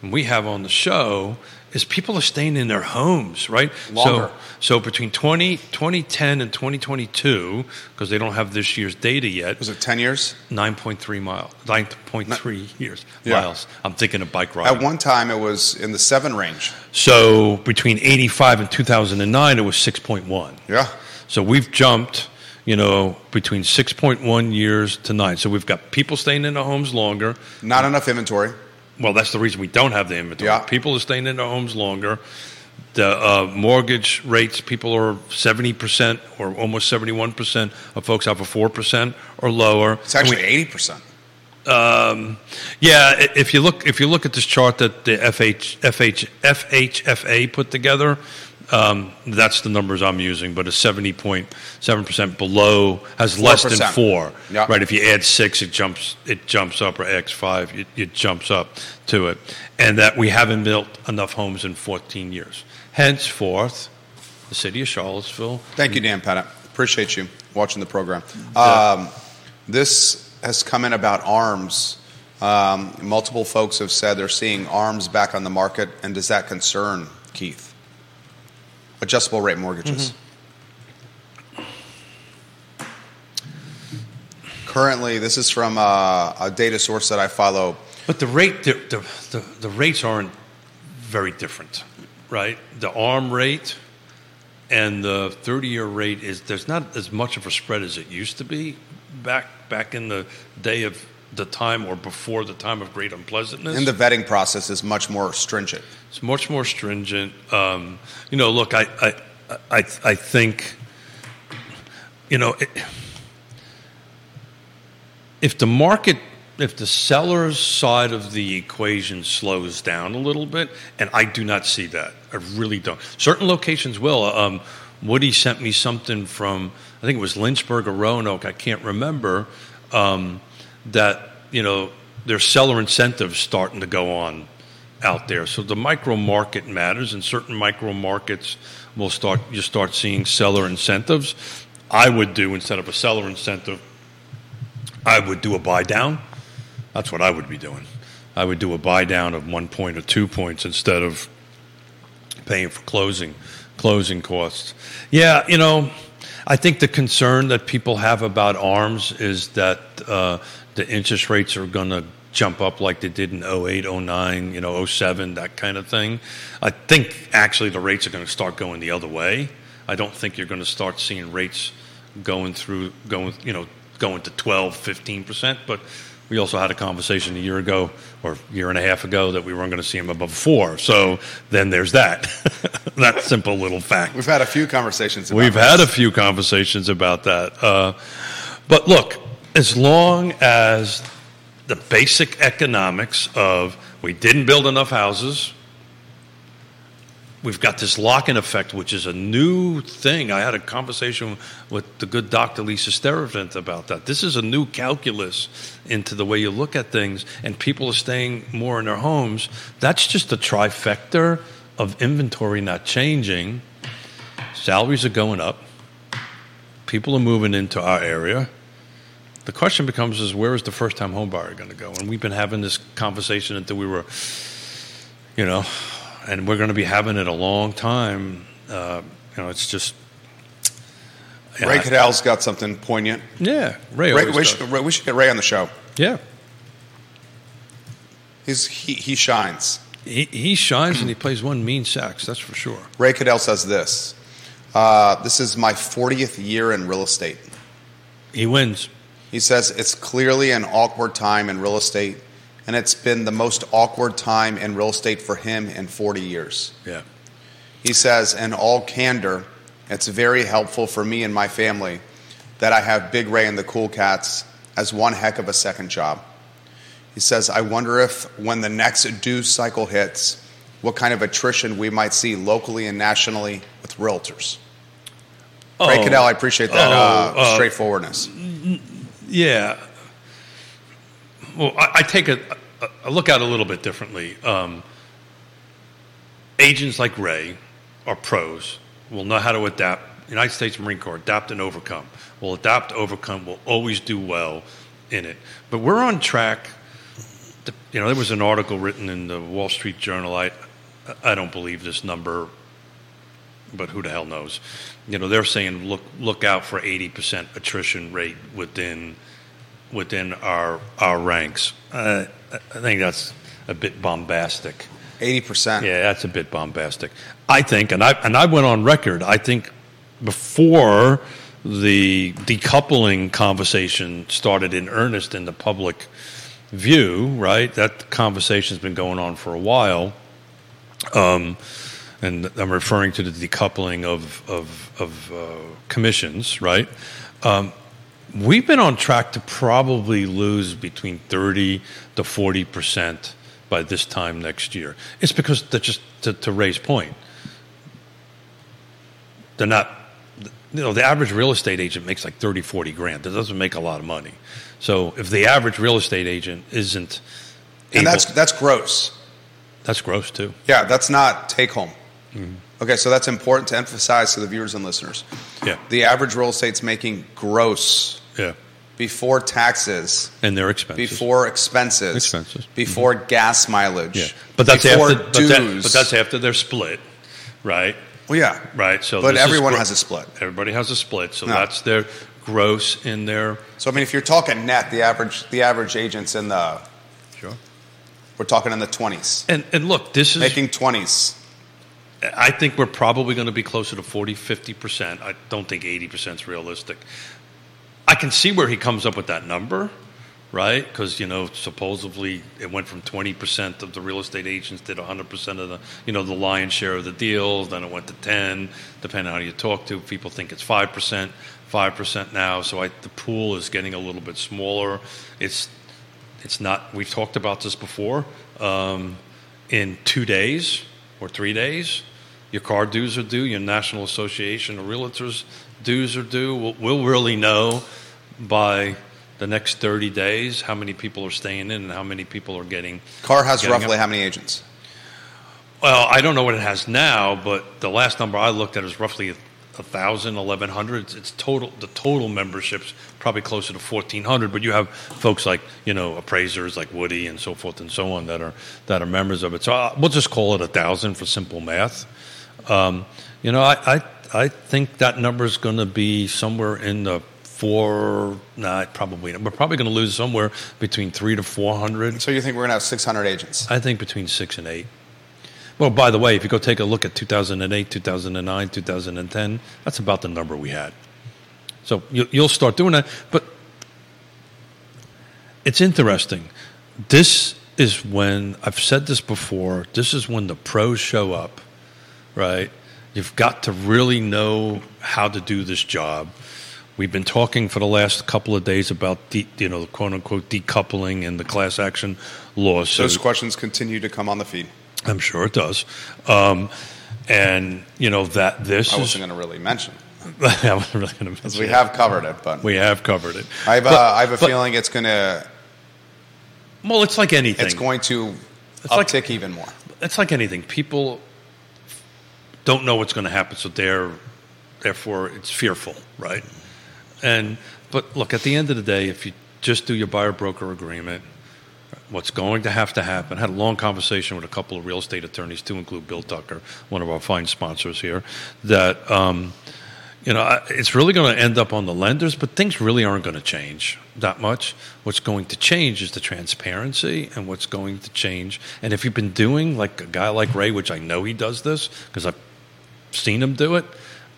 and we have on the show is people are staying in their homes, right? Longer. So, so between 20, 2010 and 2022, because they don't have this year's data yet, Was it 10 years? 9.3 miles, 9.3 years, Yeah. miles. I'm thinking of bike riding. At one time, it was in the seven range. So between 85 and 2009, it was 6.1. Yeah. So we've jumped, you know, between 6.1 years to nine. So we've got people staying in their homes longer. Not enough inventory. Well, that's the reason we don't have the inventory. Yeah. People are staying in their homes longer. The uh, mortgage rates, people are 70% or almost 71% of folks have a 4% or lower. It's And we- actually 80%. um, yeah, if you look if you look at this chart that the FH, FH, FHFA put together, um, that's the numbers I'm using. But a seventy point seven percent below has less than 4%. four. Yeah. Right. If you add six, it jumps it jumps up, or X five, it, it jumps up to it, and that we haven't built enough homes in 14 years. Henceforth, the city of Charlottesville Thank you, Dan Pettit. Appreciate you watching the program. Um, this has come in about ARMS. Um, multiple folks have said they're seeing ARMS back on the market, and does that concern Keith? Adjustable rate mortgages. Currently, this is from uh, a data source that I follow. But the rate, the, the, the, the rates aren't very different, right? The ARM rate and the 30 year rate is, there's not as much of a spread as it used to be back, back in the day of the time or before the time of great unpleasantness. And the vetting process is much more stringent. It's much more stringent. Um, you know, look, I, I, I, I think, you know, it, if the market, if the seller's side of the equation slows down a little bit, and I do not see that, I really don't. Certain locations will. Um, Woody sent me something from, I think it was Lynchburg or Roanoke, I can't remember, um, that, you know, there's seller incentives starting to go on out there. So the micro market matters, and certain micro markets will start. You start seeing seller incentives. I would do instead of a seller incentive, I would do a buy down. That's what I would be doing. I would do a buy down of one point or two points instead of paying for closing closing costs. Yeah, you know, I think the concern that people have about arms is that uh, the interest rates are going to jump up like they did in 08, 09, you know, 07, that kind of thing. I think actually the rates are going to start going the other way. I don't think you're going to start seeing rates going through going, you know, going to 12, 15%, but we also had a conversation a year ago or a year and a half ago that we weren't going to see them above four. So then there's that. that simple little fact. We've had a few conversations. About We've this. had a few conversations about that. Uh, but look, as long as the basic economics of we didn't build enough houses, we've got this lock in effect, which is a new thing. I had a conversation with the good Dr. Lisa Sturtevant about that. This is a new calculus into the way you look at things, and people are staying more in their homes. That's just a trifecta of inventory not changing. Salaries are going up. People are moving into our area. The question becomes is where is the first time home buyer going to go? And we've been having this conversation until we were you know, and we're going to be having it a long time. Uh, you know, it's just. Ray I- Cadell's got something poignant. Yeah, Ray. Ray, we, should, we should get Ray on the show. Yeah, He's, he, he shines. he he shines and he plays one mean sax. That's for sure. Ray Cadell says this uh, This is my 40th year in real estate. He wins. He says it's clearly an awkward time in real estate, and it's been the most awkward time in real estate for him in 40 years. Yeah. He says, in all candor, it's very helpful for me and my family that I have Big Ray and the Cool Cats as one heck of a second job. He says, I wonder if when the next due cycle hits, what kind of attrition we might see locally and nationally with realtors. Ray Oh, Cadell, I appreciate that Oh, uh, uh, straightforwardness. Yeah. Well, I, I take a, a, look at it a little bit differently. Um, agents like Ray are pros, will know how to adapt. United States Marine Corps, adapt and overcome. Will adapt, overcome, will always do well in it. But we're on track. To, you know, there was an article written in the Wall Street Journal. I, I don't believe this number, but who the hell knows? You know, they're saying look look out for eighty percent attrition rate within within our our ranks. Uh, I think that's a bit bombastic. 80%. Yeah, that's a bit bombastic. I think, and I and I went on record. I think before the decoupling conversation started in earnest in the public view, right? That conversation's been going on for a while. Um, and I'm referring to the decoupling of of, of uh, commissions, right? Um, we've been on track to probably lose between 30 to 40 percent by this time next year. It's because they're just to, to Ray's point, they're not. You know, the average real estate agent makes like 30, 40 grand. That doesn't make a lot of money. So if the average real estate agent isn't able, And that's, that's gross. that's gross too. Yeah, that's not take home. Mm-hmm. Okay, so that's important to emphasize to the viewers and listeners. Yeah, The average real estate's making gross yeah, before taxes, and their expenses. before expenses, Expenses. Mm-hmm. before gas mileage, yeah, but that's before after. But, dues. that, but that's after they're split, right? well, yeah, Right. So, but everyone has a split. Everybody has a split, so No. that's their gross in their. So I mean, if you're talking net, the average the average agent's in the Sure. we're talking in the twenties, And and look, this is. making twenties. I think we're probably going to be closer to 40, 50 percent. I don't think eighty percent is realistic. I can see where he comes up with that number, right? Because you know, supposedly it went from twenty percent of the real estate agents did hundred percent of the, you know, the lion's share of the deals. Then it went to ten, depending on who you talk to. People think it's five percent, five percent now. So I, the pool is getting a little bit smaller. It's it's not. We've talked about this before. Um, in two days or three days, your CAAR dues are due. Your National Association of Realtors dues are due. We'll, we'll really know by the next 30 days how many people are staying in and how many people are getting. CAAR has Getting roughly up. how many agents? Well, I don't know what it has now, but the last number I looked at is roughly a thousand, eleven hundred. It's, it's total. The total memberships probably closer to fourteen hundred. But you have folks like you know appraisers like Woody and so forth and so on that are that are members of it. So uh, we'll just call it a thousand for simple math. Um, you know, I, I I think that number is going to be somewhere in the four. Nah, probably not. We're probably going to lose somewhere between three to four hundred. So you think we're gonna have 600 agents? I think between six and eight. Well, by the way, if you go take a look at 2008, 2009, 2010, that's about the number we had. So you, you'll start doing that. But it's interesting. This is when, I've said this before, this is when the pros show up, right? You've got to really know how to do this job. We've been talking for the last couple of days about, de, you know, the quote unquote decoupling and the class action lawsuit. Those questions continue to come on the feed. I'm sure it does. Um, and you know that this I wasn't going to really mention I wasn't really going to mention. we it. have covered it, but we have covered it. I have a, But- I have a but- feeling it's going to Well, it's like anything. it's going to It's like- uptick even more. It's like anything. People don't know what's going to happen, so they're therefore it's fearful, right? And but look, at the end of the day, if you just do your buyer broker agreement, What's going to have to happen? I had a long conversation with a couple of real estate attorneys, to include Bill Tucker, one of our fine sponsors here, that. Um, you know, it's really going to end up on the lenders, but things really aren't going to change that much. What's going to change is the transparency, and what's going to change. And if you've been doing like a guy like Ray, which I know he does this because I've seen him do it.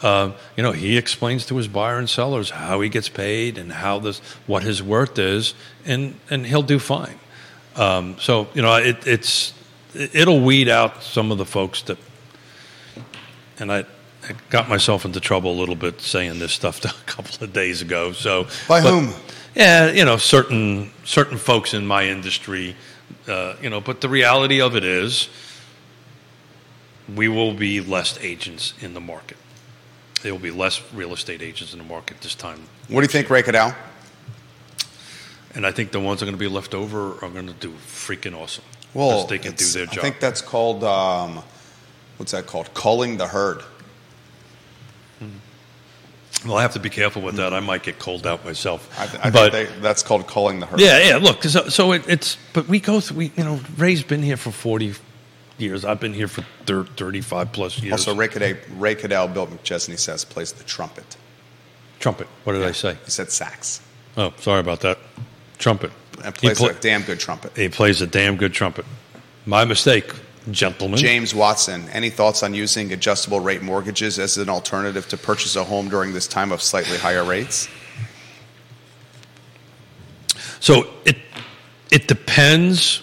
Uh, you know, he explains to his buyer and sellers how he gets paid and how this, what his worth is, and and he'll do fine. Um, so you know, it, it's it'll weed out some of the folks that, and I. I got myself into trouble a little bit saying this stuff a couple of days ago. So By but- whom? Yeah, you know, certain certain folks in my industry, uh, you know. But the reality of it is, we will be less agents in the market. There will be less real estate agents in the market this time, What do you think, Ray Cadell? And I think the ones that are going to be left over are going to do freaking awesome. Well, they can do their I think that's called um, what's that called? Culling the herd. well, I have to be careful with that. I might get cold out myself. I, th- I but think they, that's called culling the herd. Yeah, yeah. Look, so, so it, it's but we go through. We, you know, Ray's been here for forty years. I've been here for thir- thirty-five plus years. Also, Ray Cadell, Ray Cadell, Bill McChesney says plays the trumpet. trumpet. What did I say? He said sax Oh, sorry about that. Trumpet. and He, plays pla- a damn good trumpet. he plays a damn good trumpet. My mistake, gentlemen. James Watson, any thoughts on using adjustable rate mortgages as an alternative to purchase a home during this time of slightly higher rates? So it it depends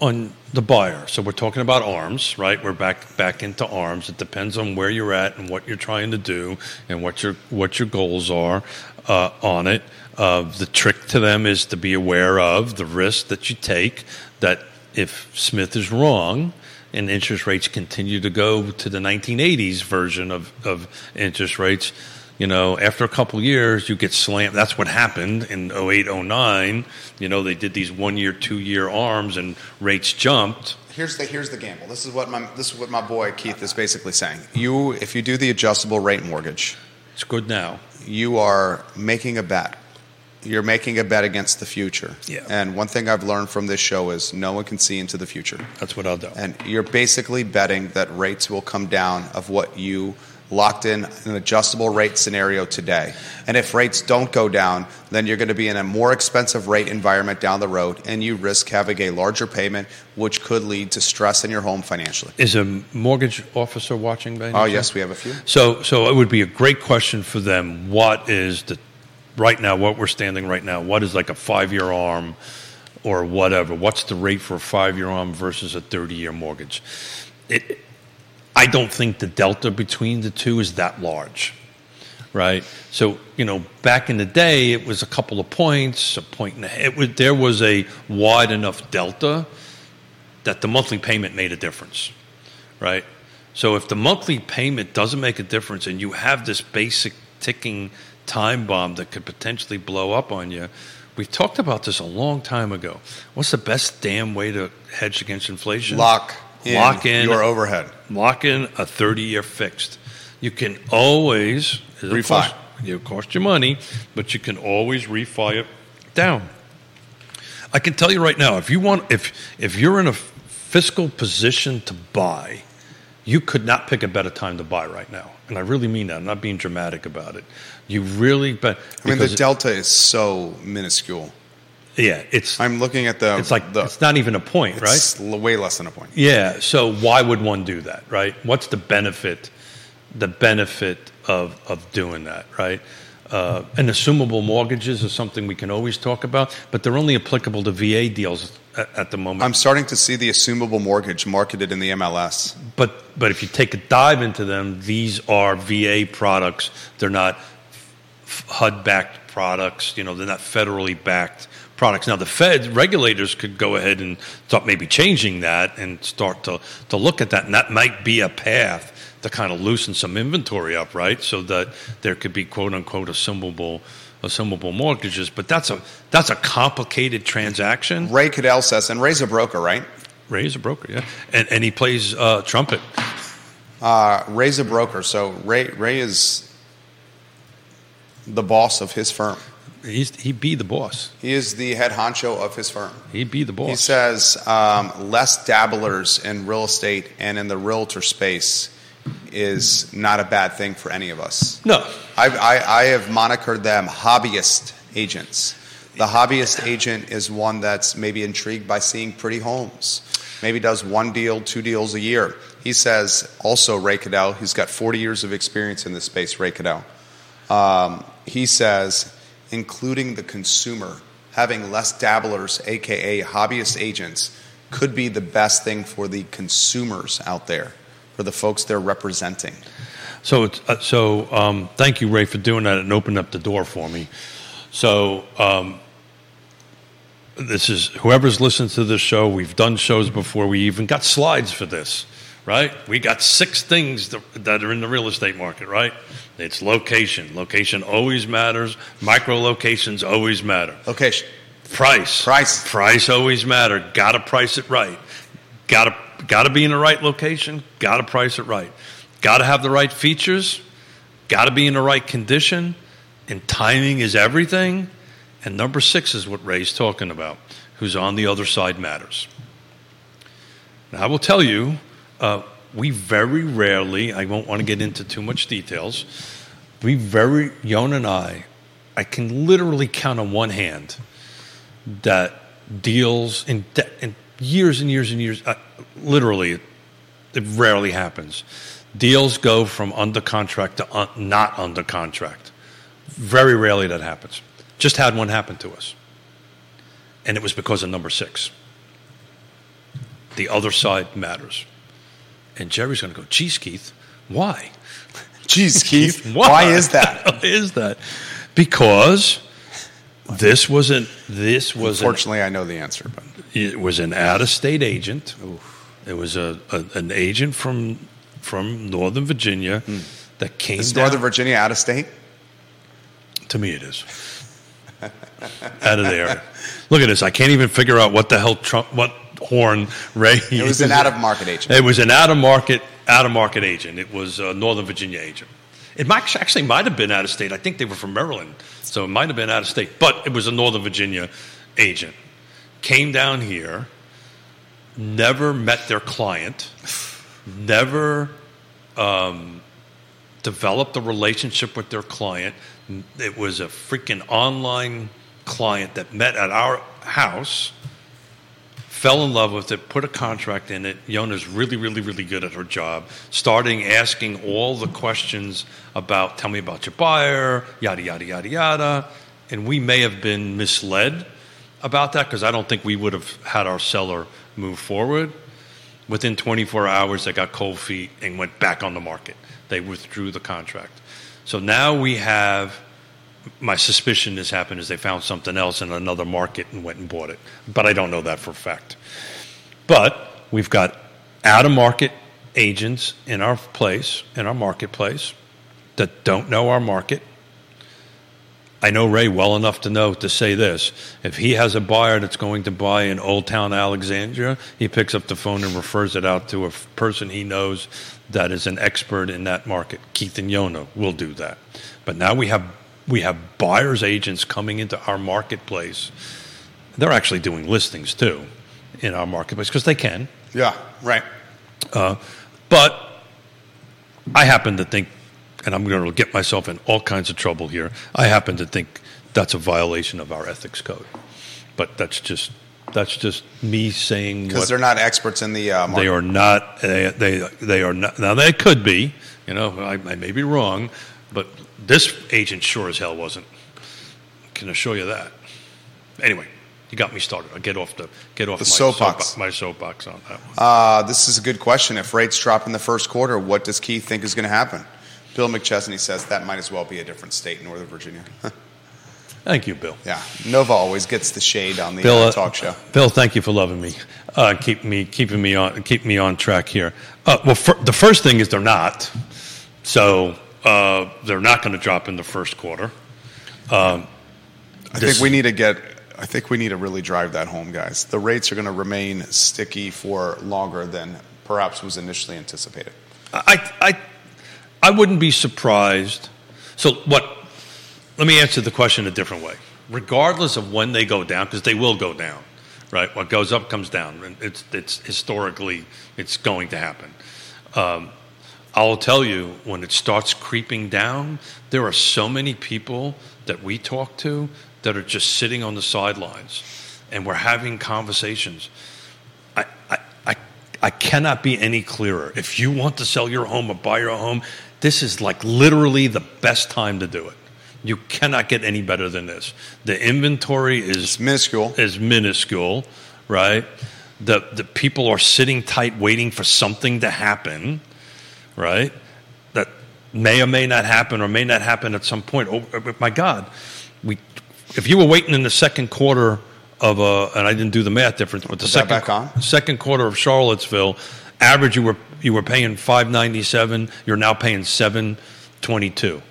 on the buyer. So we're talking about arms, right? We're back back into arms. It depends on where you're at and what you're trying to do and what your what your goals are uh, on it. Uh, the trick to them is to be aware of the risk that you take. That if Smith is wrong and interest rates continue to go to the 1980s version of, of interest rates, you know, after a couple years, you get slammed. That's what happened in 08, 09. You know, they did these one year, two year arms and rates jumped. Here's the here's the gamble. This is what my this is what my boy Keith is basically saying. You if you do the adjustable rate mortgage, It's good now. You are making a bet. You're making a bet against the future. Yeah. And one thing I've learned from this show is no one can see into the future. That's what I'll do. And you're basically betting that rates will come down of what you locked in an adjustable rate scenario today. And if rates don't go down, then you're going to be in a more expensive rate environment down the road and you risk having a larger payment which could lead to stress in your home financially. Is a mortgage officer watching? By Oh, yes, we have a few. So, so it would be a great question for them. What is the right now? What we're standing right now? What is like a five-year arm, or whatever? What's the rate for a five-year arm versus a thirty-year mortgage? It, I don't think the delta between the two is that large, right? So, you know, back in the day, it was a couple of points, a point and a half. There was a wide enough delta that the monthly payment made a difference, right? So if the monthly payment doesn't make a difference and you have this basic ticking time bomb that could potentially blow up on you, we've talked about this a long time ago. What's the best damn way to hedge against inflation? Lock in, Lock in your overhead. lock in a 30 year fixed. You can always Refi. Cost, it'll cost you money, but you can always refi it down. I can tell you right now, if you want, if if you're in a fiscal position to buy, you could not pick a better time to buy right now, and I really mean that. I'm not being dramatic about it. You really, but I mean, the delta is so minuscule. Yeah, it's I'm looking at the. it's like the, it's not even a point, right? way less than a point. Yeah. So why would one do that, right? What's the benefit? The benefit of of doing that, right? Uh, and assumable mortgages is something we can always talk about, but they're only applicable to VA deals at, at the moment. I'm starting to see the assumable mortgage marketed in the MLS. but but if you take a dive into them, these are VA products. They're not HUD backed products. You know, they're not federally backed products. Now, the Fed regulators could go ahead and start maybe changing that and start to to look at that, and that might be a path to kind of loosen some inventory up, right? So that there could be quote unquote assumable assumable mortgages. But that's a that's a complicated transaction. Ray Cadell says, and Ray's a broker, right? Ray is a broker, yeah, and and he plays uh, trumpet. Uh, Ray's a broker, so Ray Ray is the boss of his firm. He's, he be the boss. He is the head honcho of his firm. He'd be the boss. He says um, less dabblers in real estate and in the realtor space is not a bad thing for any of us. no, I, I, I have monikered them hobbyist agents. The hobbyist agent is one that's maybe intrigued by seeing pretty homes. Maybe does one deal, two deals a year. He says also Ray Cadell, he's got 40 years of experience in this space, Ray Cadell. Um, he says, including the consumer, having less dabblers, aka hobbyist agents, could be the best thing for the consumers out there, for the folks they're representing. So, uh, so um, thank you, Ray, for doing that and opening up the door for me. So, um, this is whoever's listened to this show. We've done shows before. We even got slides for this, right? We got six things that, that are in the real estate market, right? It's location. Location always matters. Micro locations always matter. Location. Price. Price. Price always matter. Got to price it right. Got to got to be in the right location. Got to price it right. Got to have the right features. Got to be in the right condition. And timing is everything. And number six is what Ray's talking about. Who's on the other side matters. Now, I will tell you, uh, we very rarely, I won't want to get into too much details, we very, Yon and I, I can literally count on one hand that deals in, de- in years and years and years, uh, literally, it, rarely happens. Deals go from under contract to un- not under contract. Very rarely that happens. Just had one happen to us. And it was because of number six. The other side matters. And Jerry's going to go, geez, Keith, why? Geez, Keith, why is that? Why is that? Because this wasn't. this was an, Fortunately, I know the answer, but it was an out of state agent. It was a, a an agent from from Northern Virginia hmm. that came is down. Northern Virginia out of state? To me, it is. Out of there. Look at this. I can't even figure out what the hell Trump, what horn Ray. It was an out of market agent. It was an out of market, out of market agent. It was a Northern Virginia agent. It might, actually might have been out of state. I think they were from Maryland, so it might have been out of state. But it was a Northern Virginia agent. Came down here, never met their client, never um, developed a relationship with their client. It was a freaking online client that met at our house, fell in love with it, put a contract in it. Yonna's really, really, really good at her job, starting asking all the questions about tell me about your buyer, yada, yada, yada, yada. And we may have been misled about that because I don't think we would have had our seller move forward. Within 24 hours, they got cold feet and went back on the market. They withdrew the contract. So now we have, my suspicion has happened is they found something else in another market and went and bought it. But I don't know that for a fact. But we've got out of market agents in our place, in our marketplace, that don't know our market. I know Ray well enough to know to say this. If he has a buyer that's going to buy in Old Town Alexandria, he picks up the phone and refers it out to a person he knows that is an expert in that market. Keith and Yonna will do that. But now we have we have buyers agents coming into our marketplace. They're actually doing listings too in our marketplace because they can. Yeah, right. Uh, but I happen to think, and I'm going to get myself in all kinds of trouble here. I happen to think that's a violation of our ethics code. But that's just that's just me saying Because they're not experts in the uh, market. they are not. They, they they are not. Now they could be. You know, I, I may be wrong, but this agent sure as hell wasn't. Can assure you that. Anyway, you got me started. I'll get off the get off The my soapbox. soapbo- my soapbox on that one. Uh, this is a good question. If rates drop in the first quarter, what does Keith think is going to happen? Bill McChesney says that might as well be a different state, Northern Virginia. Thank you, Bill. yeah, Nova always gets the shade on the Bill, uh, uh, talk show. Bill, thank you for loving me, uh, keep me keeping me on keep me on track here. Uh, well, fir- the first thing is they're not, so they're not going to drop in the first quarter. Um, I think we need to get. I think we need to really drive that home, guys. The rates are going to remain sticky for longer than perhaps was initially anticipated. I, I, I wouldn't be surprised. So what? Let me answer the question a different way. regardless of when they go down, because they will go down, right? What goes up comes down, and it's it's historically it's going to happen. Um, I'll tell you when it starts creeping down, there are so many people that we talk to that are just sitting on the sidelines, and we're having conversations. I, I, I, I cannot be any clearer. If you want to sell your home or buy your home, this is like literally the best time to do it. You cannot get any better than this. The inventory is It's minuscule. is minuscule, right? The the people are sitting tight waiting for something to happen, right? That may or may not happen or may not happen at some point. Oh, uh, my God, we if you were waiting in the second quarter of a and I didn't do the math difference, but the second back on. second quarter of Charlottesville, average you were you were paying five ninety seven. You're now paying seven twenty two.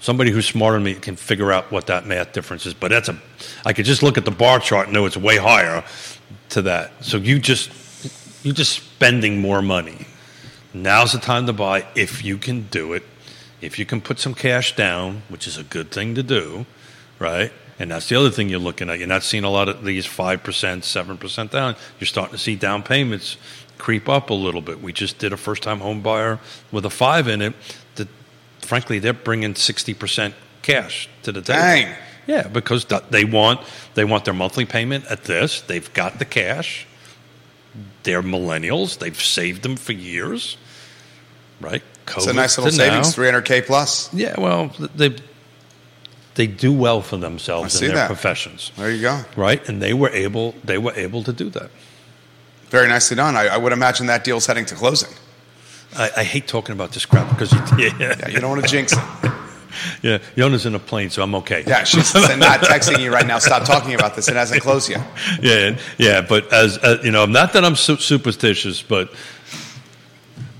Somebody who's smarter than me can figure out what that math difference is. But that's a, I could just look at the bar chart and know it's way higher to that. So you just, you're just spending more money. Now's the time to buy if you can do it. If you can put some cash down, which is a good thing to do, right? And that's the other thing you're looking at. You're not seeing a lot of these five percent, seven percent down. You're starting to see down payments creep up a little bit. We just did a first-time home buyer with a five in it. That frankly, they're bringing sixty percent cash to the table. Dang. Yeah, because they want they want their monthly payment at this. They've got the cash. They're millennials. They've saved them for years, right? It's a nice little savings, 300K plus. Yeah, well, they they do well for themselves I see in their that. professions, There you go. right? And they were able they were able to do that. Very nicely done. I, I would imagine that deal's heading to closing. I, I hate talking about this crap because you, yeah, Yeah, you don't want to jinx it. yeah, Yonna's in a plane, so I'm okay. Yeah, she's not texting you right now. Stop talking about this. It hasn't closed yet. yeah, yeah. But as, as you know, not that I'm su- superstitious, but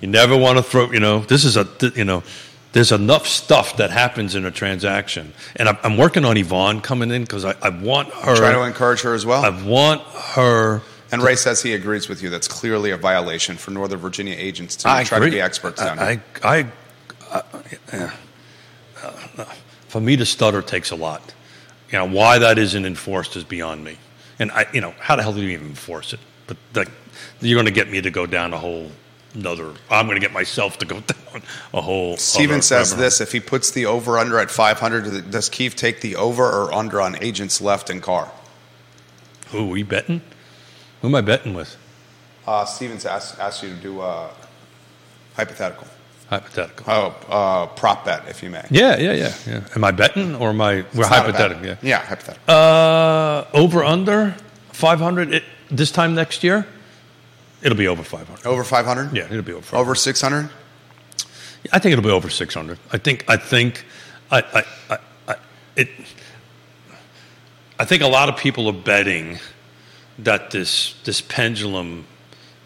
you never want to throw. You know, this is a you know, there's enough stuff that happens in a transaction, and I'm, I'm working on Yvonne coming in because I, I want her. Try to encourage her as well. I want her. And Ray says he agrees with you. That's clearly a violation for Northern Virginia agents to I try agree. to be experts down here. I, I, I, yeah. Uh, for me to stutter takes a lot. You know why that isn't enforced is beyond me. And I, you know, how the hell do you even enforce it? But like, you're going to get me to go down a whole another. I'm going to get myself to go down a whole. Steven says rabbit this: If he puts the over under at 500, does Keith take the over or under on agents left in CAAR? Who are we betting? Who am I betting with? Uh, Stevens asked, asked you to do a hypothetical. Hypothetical. Oh, uh, prop bet, if you may. Yeah, yeah, yeah, yeah. Am I betting or am I? We're It's not a bet. hypothetical. Yeah. Yeah, hypothetical. Uh, over under 500 this time next year. It'll be over 500. over 500? Yeah, it'll be over. 500. Over 600? I think it'll be over 600. I think. I think. I. I. I, I it. I think a lot of people are betting that this this pendulum,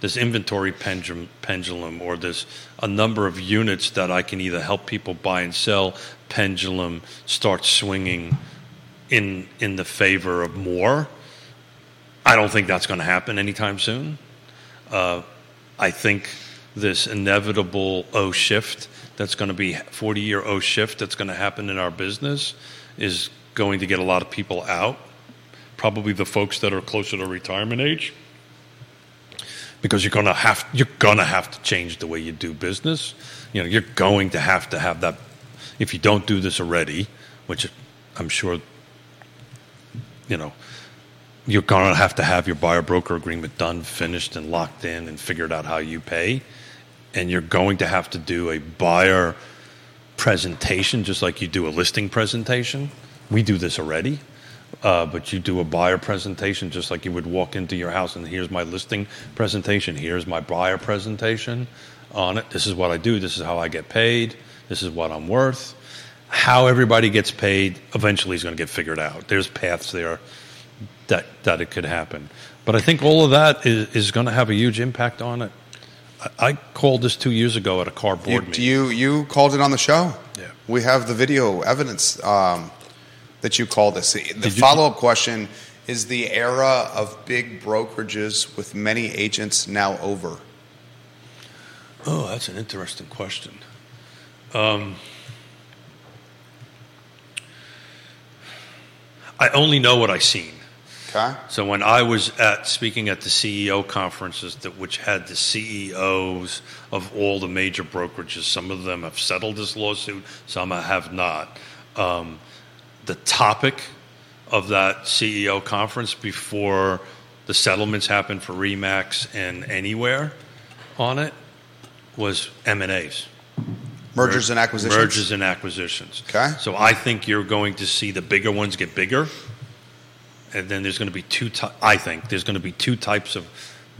this inventory pendulum, pendulum, or this a number of units that I can either help people buy and sell pendulum starts swinging in in the favor of more. I don't think that's going to happen anytime soon. Uh, I think this inevitable O shift that's going to be 40 year O shift that's going to happen in our business is going to get a lot of people out, probably the folks that are closer to retirement age. Because you're gonna have you're gonna have to change the way you do business. You know, you're going to have to have that if you don't do this already, which I'm sure you know, you're to have to have your buyer broker agreement done, finished, and locked in, and figured out how you pay. And you're going to have to do a buyer presentation, just like you do a listing presentation. We do this already, uh, but you do a buyer presentation just like you would walk into your house and here's my listing presentation, here's my buyer presentation on it. This is what I do, this is how I get paid, this is what I'm worth. How everybody gets paid eventually is going to get figured out. There's paths there that that it could happen. But I think all of that is, is going to have a huge impact on it. I, I called this two years ago at a CAAR board You, meeting. you, you called it on the show. Yeah. We have the video evidence um, that you called this. The follow up question is the era of big brokerages with many agents now over? Oh, that's an interesting question. Um, I only know what I've seen. Okay. So when I was at speaking at the CEO conferences, that which had the CEOs of all the major brokerages, some of them have settled this lawsuit, some have not. Um, the topic of that CEO conference before the settlements happened for RE/MAX and Anywhere on it was M and A's. Mergers and acquisitions. Mergers and acquisitions. Okay. So I think you're going to see the bigger ones get bigger, and then there's going to be two. I think there's going to be two types of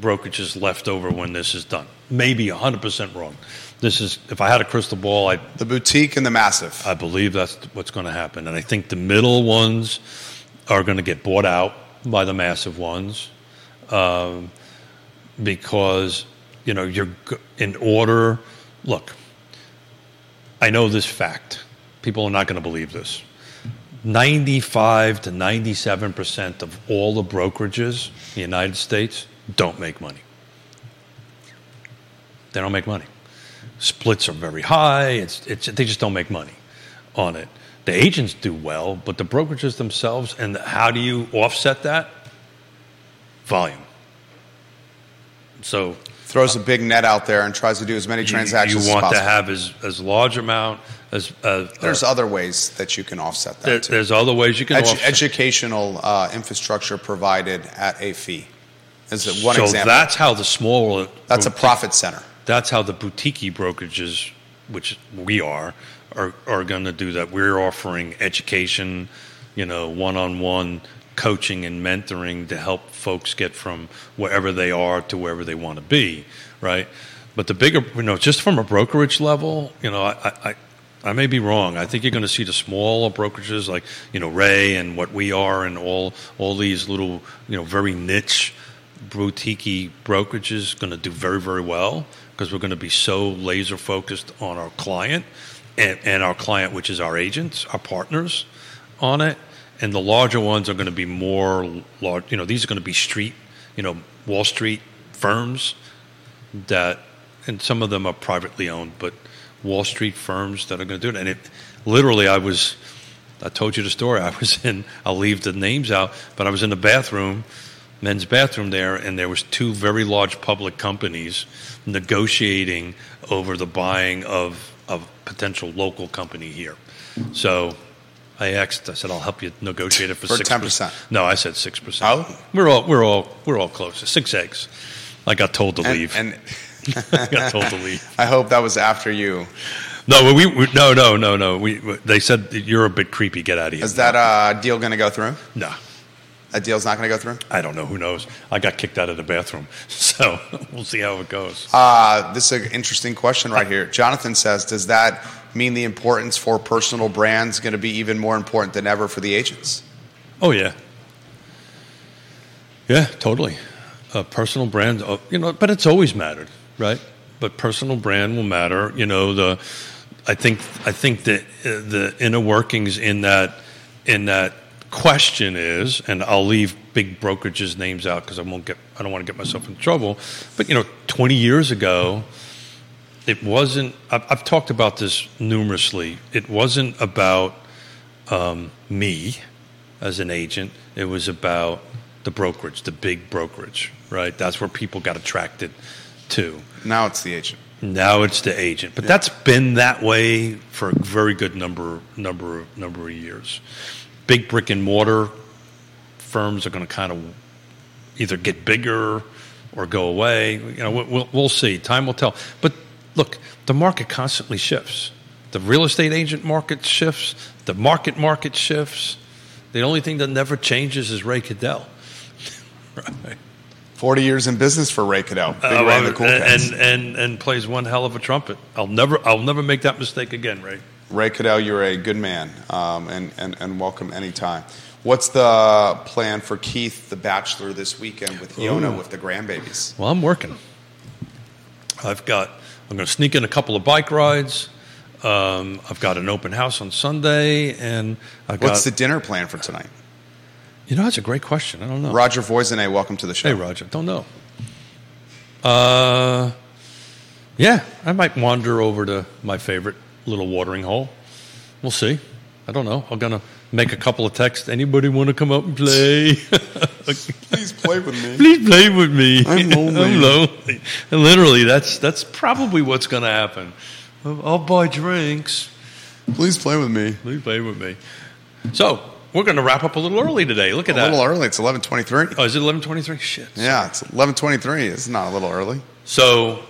brokerages left over when this is done. Maybe 100 percent wrong. This is if I had a crystal ball, I The boutique and the massive. I believe that's what's going to happen, and I think the middle ones are going to get bought out by the massive ones, um, because you know you're in order. Look, I know this fact. People are not going to believe this. 95 to 97 percent of all the brokerages in the United States don't make money. They don't make money. Splits are very high. It's, it's, they just don't make money on it. The agents do well, but the brokerages themselves, and how do you offset that? Volume. So Throws a big net out there and tries to do as many you- transactions you, want as to have as, as large amount as uh, There's uh, other ways that you can offset that there- too. there's other ways you can Edu- offset. educational uh, infrastructure provided at a fee is one so example. that's how the smaller That's a profit center. That's how the boutique brokerages, which we are, are, are going to do that. We're offering education, you know, one on one coaching and mentoring to help folks get from wherever they are to wherever they want to be, right? But the bigger, you know, just from a brokerage level, you know, I, I, I may be wrong. I think you're going to see the smaller brokerages like, you know, Ray and what we are and all, all these little, you know, very niche boutique brokerages going to do very, very well because we're going to be so laser focused on our client and, and our client, which is our agents, our partners on it. And the larger ones are going to be more large, you know, these are going to be street, you know, Wall Street firms that, and some of them are privately owned, but Wall Street firms that are going to do it. And it literally, I was, I told you the story. I was in, I'll leave the names out, but I was in the bathroom, men's bathroom there, and there was two very large public companies negotiating over the buying of a potential local company here. So I asked, I said, I'll help you negotiate it for, For 6%. 10%. No, I said 6%. Oh? We're all, we're all, we're all close. Six eggs. I got told to And, leave. and I got told to leave. I hope that was after you. No, we, we no no no no. We they said you're a bit creepy. Get out of here. Is that uh, deal going to go through? no? That deal's not going to go through? I don't know. Who knows? I got kicked out of the bathroom, so we'll see how it goes. Uh, this is an interesting question right here. Jonathan says, does that mean the importance for personal brands going to be even more important than ever for the agents? Oh yeah, yeah, totally. Uh, personal brand, uh, you know, but it's always mattered, right? But personal brand will matter. You know, the I think I think that uh, the inner workings in that in that question is, and I'll leave big brokerages names out because I won't get I don't want to get myself in trouble. But you know, 20 years ago, it wasn't. I've, I've talked about this numerously. It wasn't about um, me as an agent. It was about the brokerage, the big brokerage, right? That's where people got attracted to. Now it's the agent. Now it's the agent, but that's been that way for a very good number number number of years. Big brick and mortar firms are going to kind of either get bigger or go away. You know, we'll, we'll see. Time will tell. But look, the market constantly shifts. The real estate agent market shifts. The market market shifts. The only thing that never changes is Ray Cadell. right. 40 years in business for Ray Cadell. Big Uh, Ray and the Cool and, and and and plays one hell of a trumpet. I'll never I'll never make that mistake again, Ray. Ray Cadell, you're a good man um, and, and, and welcome anytime. What's the plan for Keith, the bachelor, this weekend with Yonna Ooh. with the grandbabies? Well, I'm working. I've got I'm going to sneak in a couple of bike rides. Um, I've got an open house on Sunday, and I've got. What's the dinner plan for tonight? you know, that's a great question. I don't know. Roger Voisinay, welcome to the show. Hey, Roger. Don't know. Uh, yeah, I might wander over to my favorite little watering hole. We'll see. I don't know. I'm gonna make a couple of texts. Anybody want to come up and play? Please play with me. Please play with me. I'm lonely. I'm lonely. And literally, that's that's probably what's going to happen. I'll, I'll buy drinks. Please play with me. Please play with me. So we're going to wrap up a little early today. Look at A that. A little early. It's eleven twenty-three. Oh, is it eleven twenty-three? Shit. Yeah, it's eleven twenty-three. It's not a little early. So,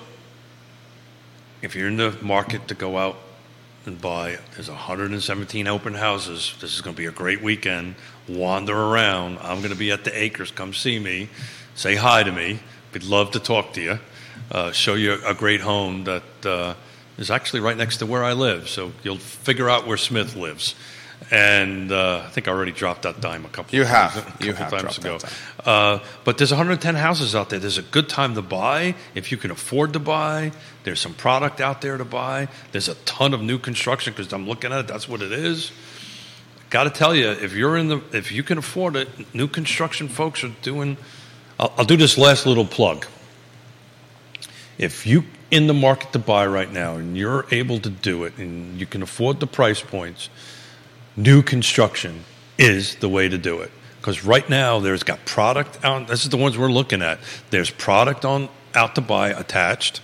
if you're in the market to go out and buy, there's 117 open houses. This is going to be a great weekend. Wander around. I'm going to be at the Acres. Come see me. Say hi to me. We'd love to talk to you. Uh, show you a great home that uh, is actually right next to where I live. So you'll figure out where Smith lives. And uh, I think I already dropped that dime a couple. You of have. times, a You have times ago. Uh, but there's 110 houses out there. There's a good time to buy if you can afford to buy. There's some product out there to buy. There's a ton of new construction because I'm looking at it. That's what it is. Got to tell you, if you're in the, if you can afford it, new construction folks are doing. I'll, I'll do this last little plug. If you in the market to buy right now and you're able to do it and you can afford the price points, new construction is the way to do it. Because right now there's got product out. This is the ones we're looking at. There's product on out to buy attached.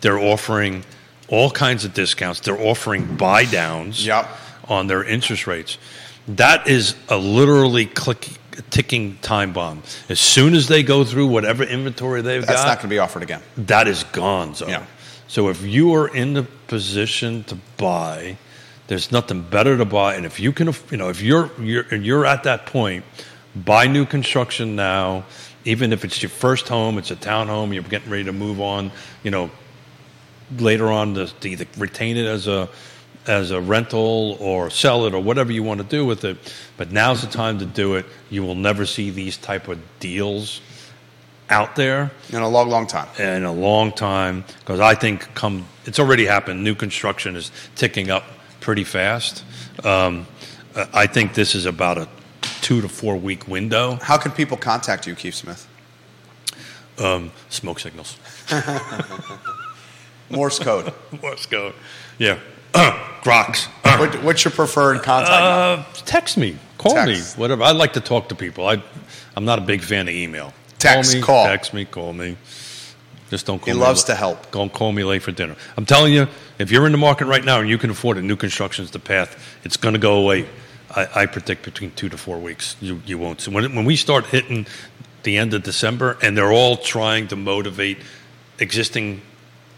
They're offering all kinds of discounts. They're offering buy downs Yep. on their interest rates. That is a literally click, ticking time bomb. As soon as they go through whatever inventory they've That's got, not going to be offered again. that is gone. So, Yeah. so if you are in the position to buy, there's nothing better to buy. And if you can, you know, if you're you're and you're at that point, buy new construction now. Even if it's your first home, it's a townhome, you're getting ready to move on. You know, later on to, to either retain it as a as a rental or sell it or whatever you want to do with it. But now's the time to do it. You will never see these type of deals out there In a long, long time. in a long time because I think come it's already happened. New construction is ticking up pretty fast. Um, I think this is about a two to four week window. How can people contact you, Keith Smith? Um, smoke signals. Morse code. Let's. Yeah. Uh, Grox. Uh, what, what's your preferred contact? uh, text me. Call Text. me. Whatever. I like to talk to people. I, I'm not a big fan of email. Text, Call me. call. Text me. Call me. Just don't call me. He me. loves la- to help. Don't call me late for dinner. I'm telling you, if you're in the market right now and you can afford it, new construction's the path. It's going to go away. I, I predict between two to four weeks. You, you won't. So when, when we start hitting the end of December and they're all trying to motivate existing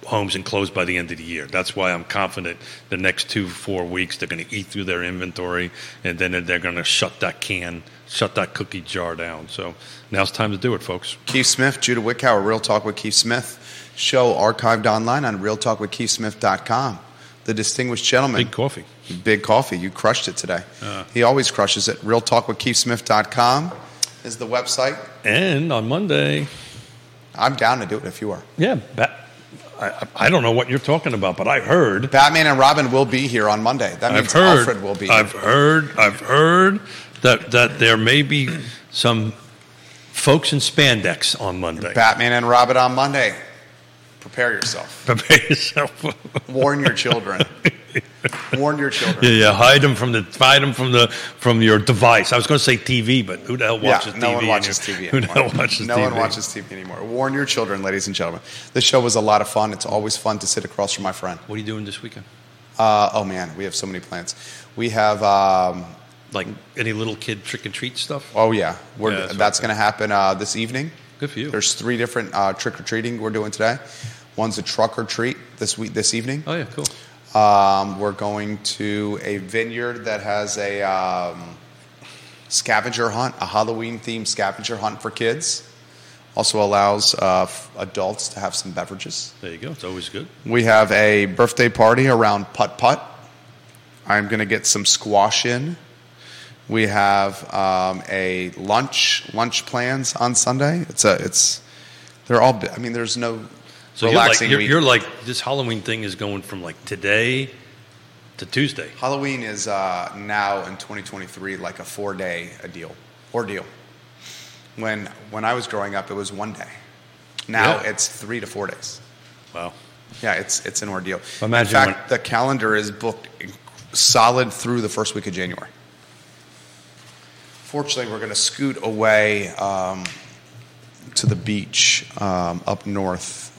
homes and close by the end of the year. That's why I'm confident the next two, four weeks they're going to eat through their inventory and then they're going to shut that can, shut that cookie jar down. So now's time to do it, folks. Keith Smith, Judah Wickower, Real Talk with Keith Smith. Show archived online on realtalkwithkeithsmith.com. The distinguished gentleman, Big coffee. Big Coffee, you crushed it today. he always crushes it. Realtalkwithkeithsmith.com is the website. And on Monday, I'm down to do it if you are. yeah, ba- I, I don't know what you're talking about, but I heard. Batman and Robin will be here on Monday. That means heard. Alfred will be here. I've heard. I've heard that that there may be some folks in spandex on Monday. Batman and Robin on Monday. Prepare yourself. Prepare yourself. Warn your children. Warn your children. Yeah, yeah. Hide them from the hide them from the from your device. I was going to say TV, but who the hell watches yeah, no TV? one watches anymore? TV Who the hell watches no TV? one watches TV anymore. Warn your children, ladies and gentlemen. This show was a lot of fun. It's always fun to sit across from my friend. What are you doing this weekend? Uh, oh man, we have so many plans. We have. Um, Like any little kid trick or treat stuff? oh yeah, we're, Yeah, that's that's right. going to happen uh, this evening. Good for you. There's three different uh, trick or treating we're doing today. One's a truck or treat this week this evening. oh yeah, cool. Um, we're going to a vineyard that has a um, scavenger hunt, a Halloween themed scavenger hunt for kids. Also allows uh, adults to have some beverages. There you go. It's always good. We have a birthday party around putt putt. I'm going to get some squash in. We have um, a lunch lunch plans on Sunday. It's a it's they're all. I mean, there's no So you're like, you're, week. you're like this Halloween thing is going from like today to Tuesday. Halloween is uh, now in 2023 like a four day a deal ordeal. When when I was growing up, it was one day. Now Yeah. it's three to four days. Wow. Yeah, it's it's an ordeal. Imagine in fact, the calendar is booked solid through the first week of January. Fortunately, we're going to scoot away um, to the beach um, up north at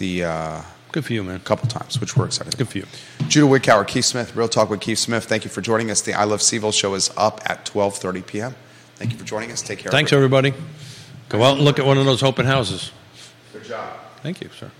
the uh, Good for you, man. a couple times, which we're excited. Good for you. Judah Wickower, Keith Smith, Real Talk with Keith Smith. Thank you for joining us. The I Love CVille show is up at 12:30 p.m. Thank you for joining us. Take care. Thanks, everybody. Go out and look at one of those open houses. Good job. Thank you, sir. Very good job.